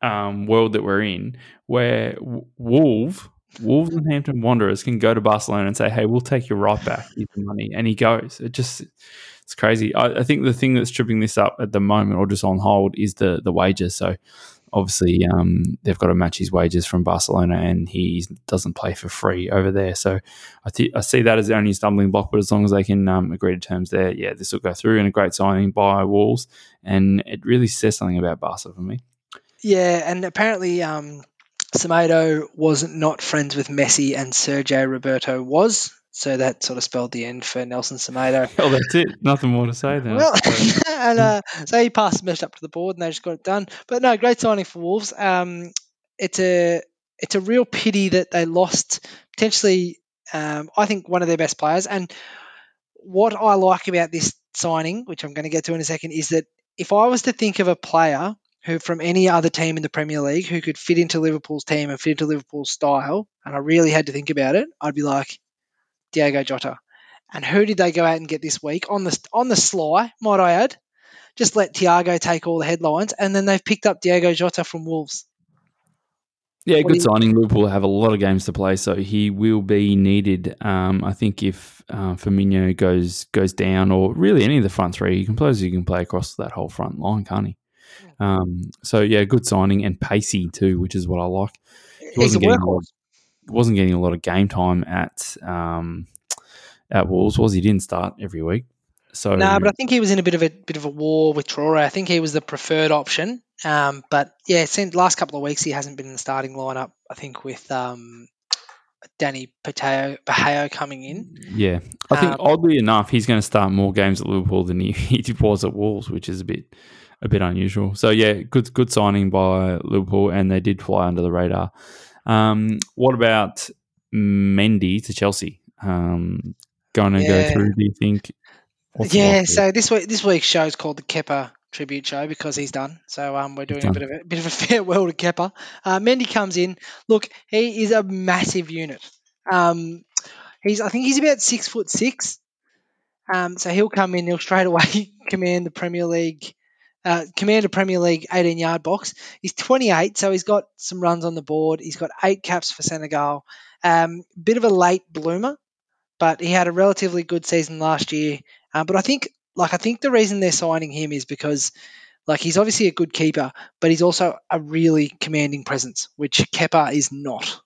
[SPEAKER 1] um, world that we're in, where W- Wolves, Wolves and Hampton Wanderers can go to Barcelona and say, "Hey, we'll take your right back, here's the money," and he goes. It just it's crazy. I, I think the thing that's tripping this up at the moment, or just on hold, is the the wages. So. Obviously, um, they've got to match his wages from Barcelona, and he doesn't play for free over there. So, I, th- I see that as the only stumbling block, but as long as they can um, agree to terms there, yeah, this will go through and a great signing by Wolves. And it really says something about Barca for me.
[SPEAKER 2] Yeah, and apparently um, Semedo was not friends with Messi, and Sergi Roberto was. So that sort of spelled the end for Nelson Semedo.
[SPEAKER 1] Well, that's it. Nothing more to say then.
[SPEAKER 2] Well,
[SPEAKER 1] So,
[SPEAKER 2] and uh, so he passed the message up to the board, and they just got it done. But no, great signing for Wolves. Um, it's a it's a real pity that they lost potentially. Um, I think one of their best players. And what I like about this signing, which I'm going to get to in a second, is that if I was to think of a player who from any other team in the Premier League who could fit into Liverpool's team and fit into Liverpool's style, and I really had to think about it, I'd be like Diogo Jota. And who did they go out and get this week on the on the sly? Might I add? Just let Thiago take all the headlines, and then they've picked up Diogo Jota from Wolves.
[SPEAKER 1] yeah,
[SPEAKER 2] What
[SPEAKER 1] good signing. Liverpool have a lot of games to play, so he will be needed. Um, I think if uh, Firmino goes goes down, or really any of the front three, you can play you can play across that whole front line, can't he? Um, so yeah, good signing and pacey too, which is what I like. He
[SPEAKER 2] He's a
[SPEAKER 1] wasn't getting a lot,
[SPEAKER 2] workhorse.
[SPEAKER 1] Wasn't getting a lot of game time at um, at Wolves. Was he didn't start every week? So
[SPEAKER 2] No, but I think he was in a bit of a bit of a war with Traore. I think he was the preferred option. Um, but yeah, since last couple of weeks he hasn't been in the starting lineup. I think with um, Danny Pateo Baheo coming in.
[SPEAKER 1] yeah, I think
[SPEAKER 2] Um,
[SPEAKER 1] oddly enough, he's going to start more games at Liverpool than he, he was at Wolves, which is a bit a bit unusual. So yeah, good good signing by Liverpool, and they did fly under the radar. Um, what about Mendy to Chelsea? Um, going to
[SPEAKER 2] Yeah.
[SPEAKER 1] go through? Do you think? What's
[SPEAKER 2] yeah, so this week this week's show is called the Kepa tribute show because he's done. So um, we're doing a bit of a bit of a farewell to Kepa. Uh, Mendy comes in. Look, he is a massive unit. Um, he's I think he's about six foot six. Um, so he'll come in. He'll straight away command the Premier League. Uh, command Premier League 18 yard box. He's 28, so he's got some runs on the board. He's got eight caps for Senegal. Um, bit of a late bloomer, but he had a relatively good season last year. Uh, but I think, like, I think the reason they're signing him is because, like, he's obviously a good keeper, but he's also a really commanding presence, which Kepa is not.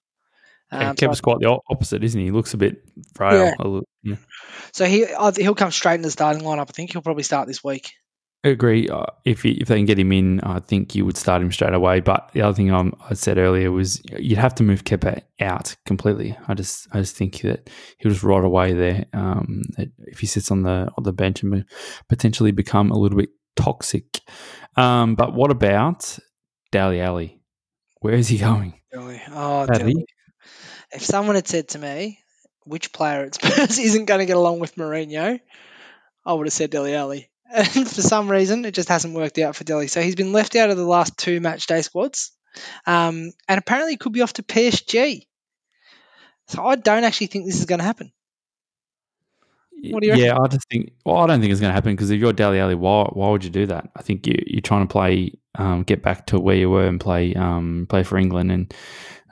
[SPEAKER 1] Yeah,
[SPEAKER 2] Um, so,
[SPEAKER 1] quite the opposite, isn't he? He looks a bit frail.
[SPEAKER 2] Yeah.
[SPEAKER 1] yeah.
[SPEAKER 2] so he he'll come straight in the starting lineup. I think he'll probably start this week.
[SPEAKER 1] I agree. Uh, if he, if they can get him in, I think you would start him straight away. But the other thing i I said earlier was you'd have to move Kepa out completely. I just I just think that he'll just rot away there. Um, if he sits on the on the bench and potentially become a little bit toxic. Um, but what about Dele Alli? Where is he going?
[SPEAKER 2] Oh? If someone had said to me, which player at Spurs isn't going to get along with Mourinho, I would have said Dele Alli. And for some reason, it just hasn't worked out for Dele. So he's been left out of the last two match day squads. Um, and apparently, could be off to PSG. So I don't actually think this is going to happen. What do you
[SPEAKER 1] yeah, I just think. Well, I don't think it's going to happen because if you're Dele Alli, why why would you do that? I think you you're trying to play, um, get back to where you were and play um, play for England. And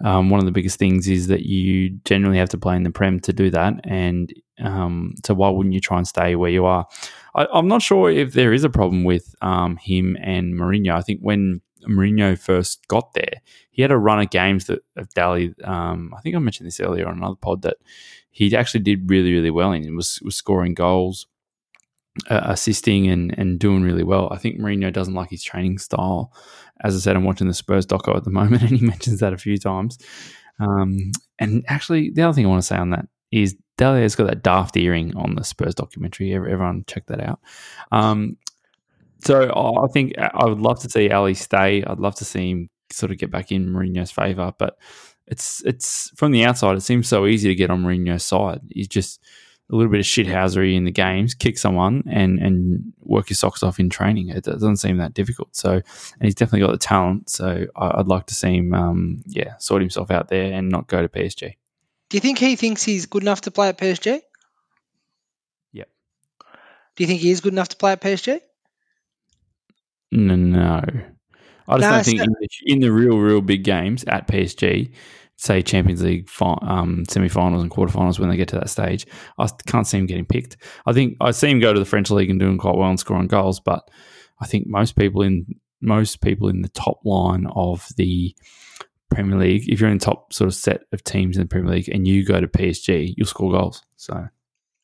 [SPEAKER 1] um, one of the biggest things is that you generally have to play in the Prem to do that. And um, so why wouldn't you try and stay where you are? I, am not sure if there is a problem with um, him and Mourinho. I think when Mourinho first got there, he had a run of games that of Dele. Um, I think I mentioned this earlier on another pod that he actually did really, really well in. Was was scoring goals, uh, assisting, and and doing really well. I think Mourinho doesn't like his training style. As I said, I'm watching the Spurs doco at the moment, and he mentions that a few times. Um, and actually, the other thing I want to say on that is Dele has got that daft earring on the Spurs documentary. Everyone check that out. Um, so I think I would love to see Alli stay. I'd love to see him sort of get back in Mourinho's favour, but it's it's from the outside, it seems so easy to get on Mourinho's side. He's just a little bit of shithousery in the games, kick someone and and work your socks off in training. It doesn't seem that difficult. So, and he's definitely got the talent. So, I'd like to see him, um, yeah, sort himself out there and not go to PSG.
[SPEAKER 2] Do you think he thinks he's good enough to play at PSG?
[SPEAKER 1] Yep.
[SPEAKER 2] Do you think he is good enough to play at PSG?
[SPEAKER 1] No, no. I just no, don't think in the, in the, real, real big games at PSG, say Champions League um, semi-finals and quarterfinals when they get to that stage, I can't see him getting picked. I think I see him go to the French league and doing quite well and scoring goals, but I think most people in most people in the top line of the Premier League, if you're in the top sort of set of teams in the Premier League and you go to PSG, you'll score goals. So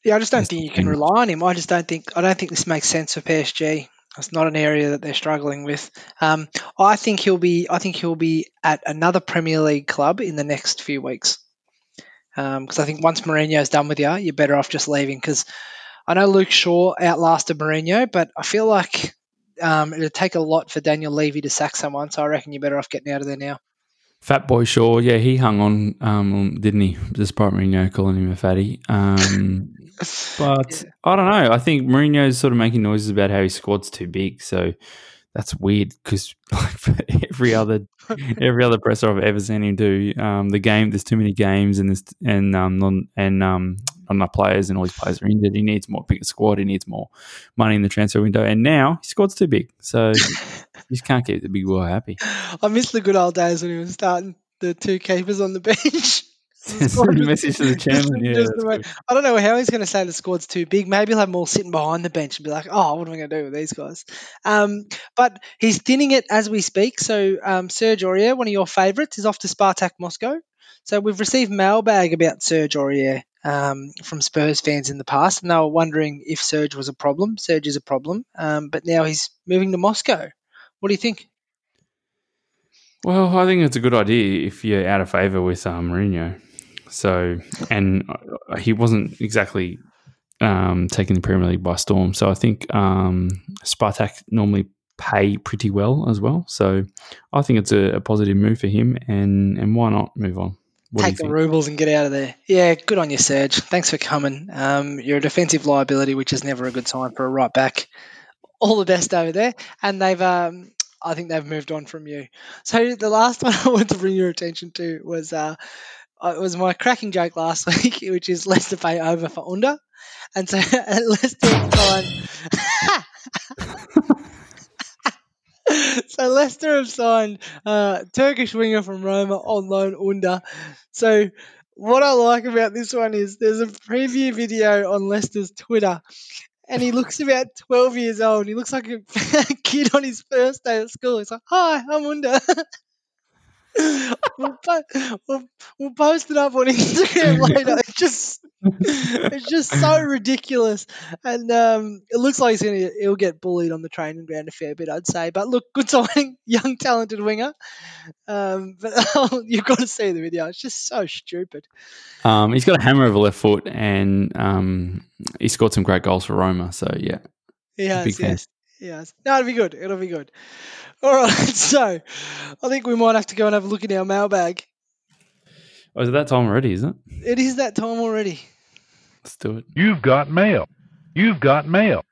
[SPEAKER 2] yeah, I just don't think you can rely on him. I just don't think I don't think this makes sense for PSG. It's not an area that they're struggling with. Um, I think he'll be. I think he'll be at another Premier League club in the next few weeks. Because um, I think once Mourinho's done with you, you're better off just leaving. Because I know Luke Shaw outlasted Mourinho, but I feel like um, it'd take a lot for Daniel Levy to sack someone. So I reckon you're better off getting out of there now.
[SPEAKER 1] Fat Boy Shaw, yeah, he hung on, um, didn't he? Despite Mourinho calling him a fatty. Um, but yeah. I don't know. I think Mourinho's sort of making noises about how his squad's too big. So that's weird because like for every other every other presser I've ever seen him do, um, the game there's too many games and there's and um non, and um not enough players and all his players are injured. He needs more bigger squad. He needs more money in the transfer window. And now his squad's too big, so you just can't keep the big boy happy.
[SPEAKER 2] I miss the good old days when he was starting the two keepers on the bench.
[SPEAKER 1] Send a message to the chairman. Yeah,
[SPEAKER 2] I don't know how he's going to say the squad's too big. Maybe he'll have them all sitting behind the bench and be like, "Oh, what am I going to do with these guys?" Um, but he's thinning it as we speak. So um, Serge Aurier, one of your favourites, is off to Spartak Moscow. So we've received mailbag about Serge Aurier um, from Spurs fans in the past, and they were wondering if Serge was a problem. Serge is a problem, um, but now he's moving to Moscow. What do you think?
[SPEAKER 1] Well, I think it's a good idea if you're out of favour with um, Mourinho. So, and uh, he wasn't exactly um, taking the Premier League by storm. So I think um, Spartak normally pay pretty well as well. So I think it's a, a positive move for him, and and why not move on?
[SPEAKER 2] What Take the rubles and get out of there. Yeah, good on you, Serge. Thanks for coming. Um, you're a defensive liability, which is never a good sign for a right back. All the best over there, and they've. Um, I think they've moved on from you. So the last one I want to bring your attention to was uh, it was my cracking joke last week, which is Leicester pay over for under, and so Leicester signed. so Leicester have signed uh, Turkish winger from Roma on loan Ünder. So what I like about this one is there's a preview video on Leicester's Twitter, and he looks about 12 years old. He looks like a kid on his first day at school. He's like, "Hi, I'm Ünder." We'll, we'll, we'll, post it up on Instagram later. It's just it's just so ridiculous, and um, it looks like he's gonna he'll get bullied on the training ground a fair bit, I'd say. But look, good signing, young talented winger. Um, but you've got to see the video. It's just so stupid.
[SPEAKER 1] Um, he's got a hammer of a left foot, and um, he scored some great goals for Roma. So yeah,
[SPEAKER 2] he has. Yes, yes. No, it'll be good. It'll be good. All right, so I think we might have to go and have a look in our mailbag.
[SPEAKER 1] Oh, is it that time already? Is it?
[SPEAKER 2] It is that time already.
[SPEAKER 1] Let's do it.
[SPEAKER 3] You've got mail. You've got mail.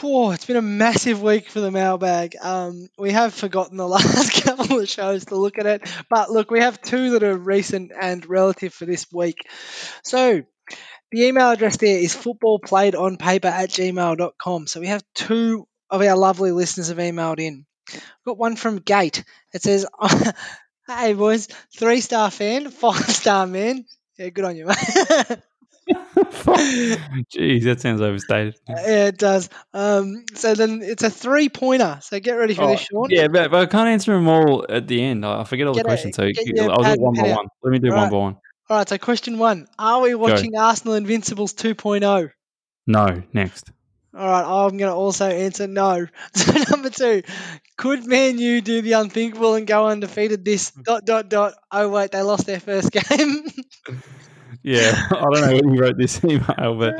[SPEAKER 2] Whew, it's been a massive week for the mailbag. Um, we have forgotten the last couple of shows to look at it, but look, we have two that are recent and relative for this week. So the email address there is footballplayedonpaper at gmail.com. So we have two of our lovely listeners have emailed in. Got one from Gate. It says, Hey boys, three star fan, five star man. Yeah, good on you, mate.
[SPEAKER 1] Jeez, that sounds overstated.
[SPEAKER 2] Yeah, it does. Um, so then it's a three pointer. So get ready for
[SPEAKER 1] Oh,
[SPEAKER 2] this, Sean.
[SPEAKER 1] Yeah, but, but I can't answer them all at the end. I forget all
[SPEAKER 2] Get
[SPEAKER 1] the
[SPEAKER 2] a-
[SPEAKER 1] questions. So
[SPEAKER 2] get
[SPEAKER 1] I'll do one by one. Let me do
[SPEAKER 2] Right.
[SPEAKER 1] one by one.
[SPEAKER 2] All right. So question one: Are we watching Arsenal Invincibles 2.0?
[SPEAKER 1] No, next.
[SPEAKER 2] All right. I'm going to also answer no. So number two: Could Man U do the unthinkable and go undefeated? This dot dot dot. Oh wait, they lost their first game.
[SPEAKER 1] Yeah, I don't know when you wrote this email, but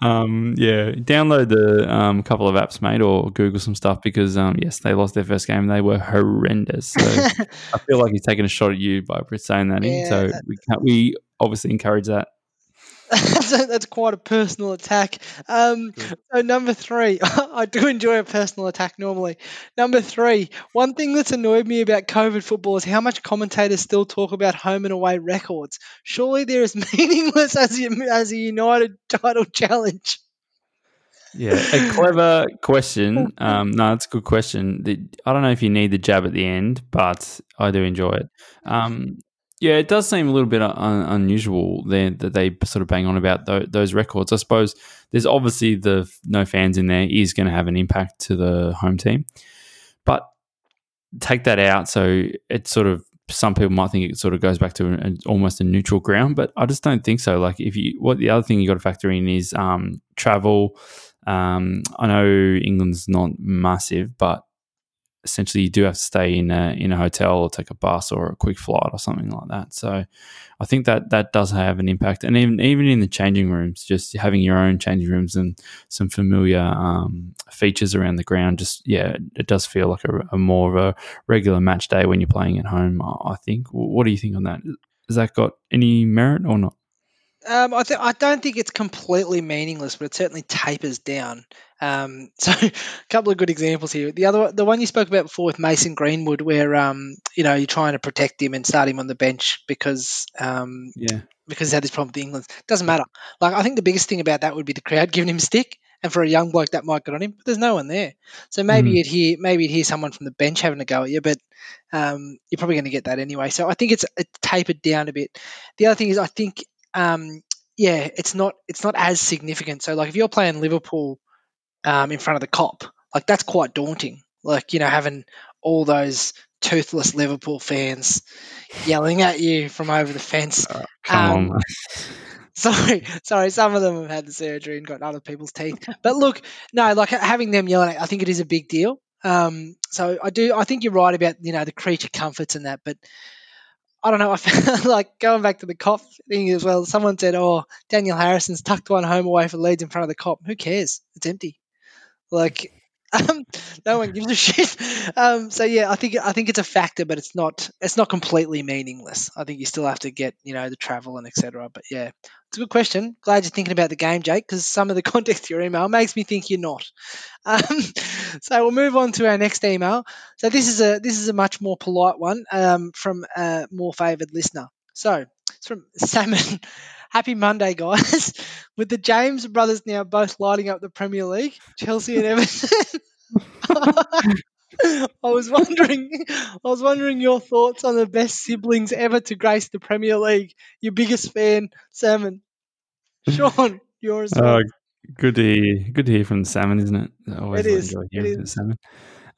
[SPEAKER 1] um, yeah, download the um, couple of apps, mate, or Google some stuff because um, yes, they lost their first game. They were horrendous. So I feel like he's taking a shot at you by saying that. in. So we can't, we obviously encourage that.
[SPEAKER 2] that's quite a personal attack. Um, so number three, I do enjoy a personal attack normally. Number three, one thing that's annoyed me about COVID football is how much commentators still talk about home and away records. Surely they're as meaningless as a, as a United title challenge.
[SPEAKER 1] Yeah, a clever question. Um, no, that's a good question. The, I don't know if you need the jab at the end, but I do enjoy it. Um, yeah, it does seem a little bit un- unusual there that they sort of bang on about tho- those records. I suppose there's obviously the no fans in there is going to have an impact to the home team, but take that out. So it's sort of some people might think it sort of goes back to an, almost a neutral ground, but I just don't think so. Like if you, what the other thing you got to factor in is um, travel. Um, I know England's not massive, but essentially you do have to stay in a in a hotel or take a bus or a quick flight or something like that. So I think that that does have an impact, and even even in the changing rooms, just having your own changing rooms and some familiar um, features around the ground, just yeah, it does feel like a, a more of a regular match day when you're playing at home. I I think. What do you think on that? Has that got any merit or not?
[SPEAKER 2] Um, I, th- I don't think it's completely meaningless, but it certainly tapers down. Um, so, a couple of good examples here. The other, the one you spoke about before with Mason Greenwood, where um, you know you're trying to protect him and start him on the bench because um,
[SPEAKER 1] Yeah,
[SPEAKER 2] because he's had this problem with England. Doesn't matter. Like I think the biggest thing about that would be the crowd giving him a stick, and for a young bloke that might get on him. But there's no one there, so maybe
[SPEAKER 1] Mhm.
[SPEAKER 2] you'd hear maybe you'd hear someone from the bench having a go at you, but um, you're probably going to get that anyway. So I think it's it's tapered down a bit. The other thing is I think um, yeah, it's not it's not as significant. So like if you're playing Liverpool um, in front of the Kop, like that's quite daunting. Like you know having all those toothless Liverpool fans yelling at you from over the fence.
[SPEAKER 1] come
[SPEAKER 2] Um,
[SPEAKER 1] on.
[SPEAKER 2] Sorry, sorry. Some of them have had the surgery and got other people's teeth. But look, no, like having them yelling, at you, I think it is a big deal. Um, so I do. I think you're right about you know the creature comforts and that, but I don't know. I feel like going back to the Kop thing as well. Someone said, "Oh, Daniel Harrison's tucked one home away for Leeds in front of the Kop." Who cares? It's empty. Like, um, no one gives a shit. Um, so yeah, I think I think it's a factor, but it's not it's not completely meaningless. I think you still have to get you know the travel and etc. But yeah, it's a good question. Glad you're thinking about the game, Jake, because some of the context of your email makes me think you're not. Um, so we'll move on to our next email. So this is a this is a much more polite one um, from a more favoured listener. So from Salmon. Happy Monday, guys. With the James brothers now both lighting up the Premier League, Chelsea and Everton. I was wondering, I was wondering your thoughts on the best siblings ever to grace the Premier League. Your biggest fan, Salmon. Sean, yours.
[SPEAKER 1] Oh, good to hear. Good to hear from salmon, isn't it? I always
[SPEAKER 2] It is, it
[SPEAKER 1] hearing from the
[SPEAKER 2] is.
[SPEAKER 1] salmon.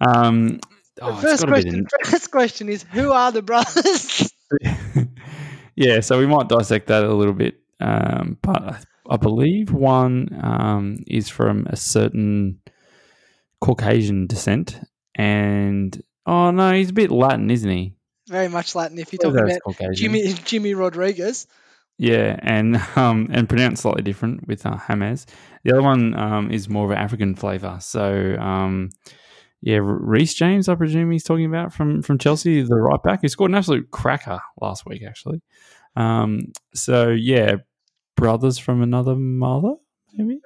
[SPEAKER 1] Um, oh,
[SPEAKER 2] first question. First question is, who are the brothers?
[SPEAKER 1] Yeah, so we might dissect that a little bit. Um, but I, I believe one um, is from a certain Caucasian descent, and oh no, he's a bit Latin, isn't he?
[SPEAKER 2] Very much Latin. If
[SPEAKER 1] Whether
[SPEAKER 2] talking about
[SPEAKER 1] Caucasian.
[SPEAKER 2] Jimmy Jimmy Rodriguez.
[SPEAKER 1] Yeah, and um, and pronounced slightly different with uh, Hamas. The other one um, is more of an African flavour. So um, yeah, Reece James, I presume he's talking about from from Chelsea, the right back. He scored an absolute cracker last week, actually. Um, so yeah, brothers from another mother, maybe.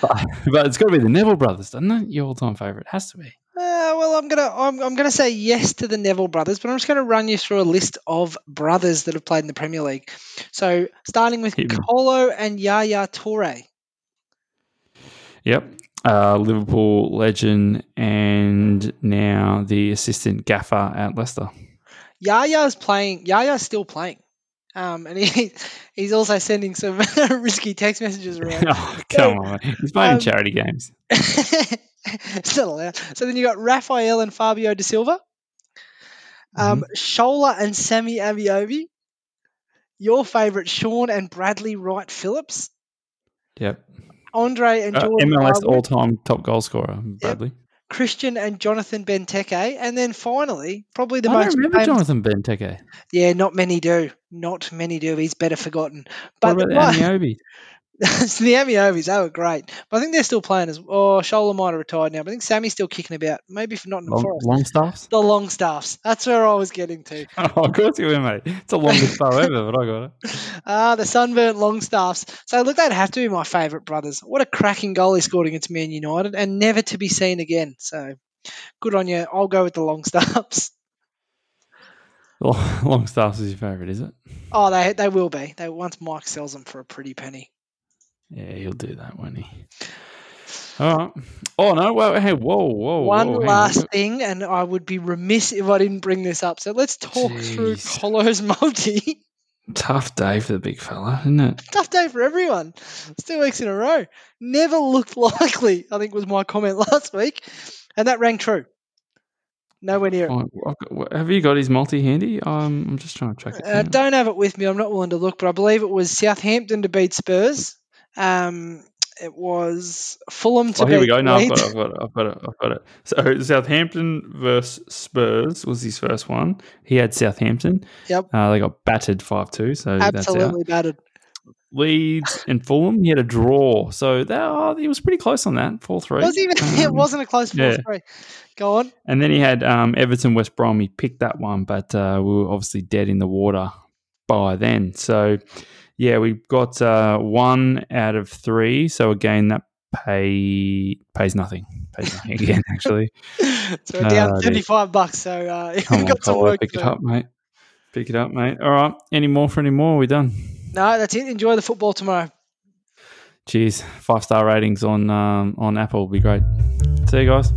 [SPEAKER 1] But, but it's got to be the Neville brothers, doesn't it? Your all-time favorite has to be.
[SPEAKER 2] Uh, well, I'm gonna I'm, I'm gonna say yes to the Neville brothers, but I'm just gonna run you through a list of brothers that have played in the Premier League. So starting with
[SPEAKER 1] Hit.
[SPEAKER 2] Kolo and Yaya Toure.
[SPEAKER 1] Yep. Uh, Liverpool legend and now the assistant gaffer at Leicester.
[SPEAKER 2] Yaya's playing. Yaya's still playing. Um, and he he's also sending some risky text messages around.
[SPEAKER 1] oh, come on. He's playing
[SPEAKER 2] Um,
[SPEAKER 1] charity games.
[SPEAKER 2] it's not allowed. So then you got Rafael and Fabio da Silva, um, Shola and Sammy Ameobi, your favourite Shaun and Bradley Wright Phillips,
[SPEAKER 1] Yep.
[SPEAKER 2] Andre and
[SPEAKER 1] Uh, MLS all-time top goal scorer, Bradley.
[SPEAKER 2] Christian and Jonathan Benteke, and then finally, probably the
[SPEAKER 1] I
[SPEAKER 2] most
[SPEAKER 1] don't remember
[SPEAKER 2] famous-
[SPEAKER 1] Jonathan Benteke.
[SPEAKER 2] Yeah, not many do. Not many do. He's better forgotten. But What
[SPEAKER 1] about Ameobi?
[SPEAKER 2] so the Ameobis, they were great. But I think they're still playing as Oh, Shola might have retired now, but I think Sammy's still kicking about. Maybe for Nottingham
[SPEAKER 1] Long,
[SPEAKER 2] Forest.
[SPEAKER 1] Longstaffs?
[SPEAKER 2] The Longstaffs. That's where I was getting to.
[SPEAKER 1] Oh, of course you will, mate. It's the longest bow ever, but I got it.
[SPEAKER 2] Ah, the sunburnt Longstaffs. So look, they'd have to be my favourite brothers. What a cracking goal he scored against Man United, and never to be seen again. So good on you. I'll go with the Longstaffs.
[SPEAKER 1] Long staffs is your favourite, is it?
[SPEAKER 2] Oh, they they will be. They once Mike sells them for a pretty penny.
[SPEAKER 1] Yeah, he'll do that, won't he? All right. Oh no! Well, hey, whoa, whoa,
[SPEAKER 2] One
[SPEAKER 1] whoa, on.
[SPEAKER 2] last thing, and I would be remiss if I didn't bring this up. So let's talk through Colo's multi.
[SPEAKER 1] Tough day for the big fella, isn't it?
[SPEAKER 2] Tough day for everyone. It's two weeks in a row. Never looked likely, I think was my comment last week. And that rang true. Nowhere near it.
[SPEAKER 1] I've got- Have you got his multi handy? Um, I'm just trying to track it
[SPEAKER 2] I
[SPEAKER 1] down.
[SPEAKER 2] don't have it with me. I'm not willing to look, but I believe it was Southampton to beat Spurs. Um, it was Fulham to
[SPEAKER 1] Oh, here we go. No, I've got, it, I've got it. I've got it. I've got it. So Southampton versus Spurs was his first one. He had Southampton.
[SPEAKER 2] Yep.
[SPEAKER 1] Uh, they got battered five two. So.
[SPEAKER 2] Absolutely battered.
[SPEAKER 1] Leeds and Fulham. He had a draw. So that oh, he was pretty close on that. Four three.
[SPEAKER 2] Was even it
[SPEAKER 1] Um,
[SPEAKER 2] wasn't a close four
[SPEAKER 1] yeah.
[SPEAKER 2] three. Go on.
[SPEAKER 1] And then he had um, Everton West Brom. He picked that one, but uh, we were obviously dead in the water by then. So yeah, we got uh, one out of three. So again, that pay pays nothing. Pays nothing again. Actually,
[SPEAKER 2] So we're down
[SPEAKER 1] Ah, there-
[SPEAKER 2] 35 bucks. So uh, you've
[SPEAKER 1] on,
[SPEAKER 2] got some
[SPEAKER 1] Colo,
[SPEAKER 2] work
[SPEAKER 1] pick it up, mate. Pick it up, mate. All right. Any more for any more? Are we done?
[SPEAKER 2] No, that's it. Enjoy the football tomorrow.
[SPEAKER 1] Cheers. Five star ratings on um, on Apple would be great. See you guys.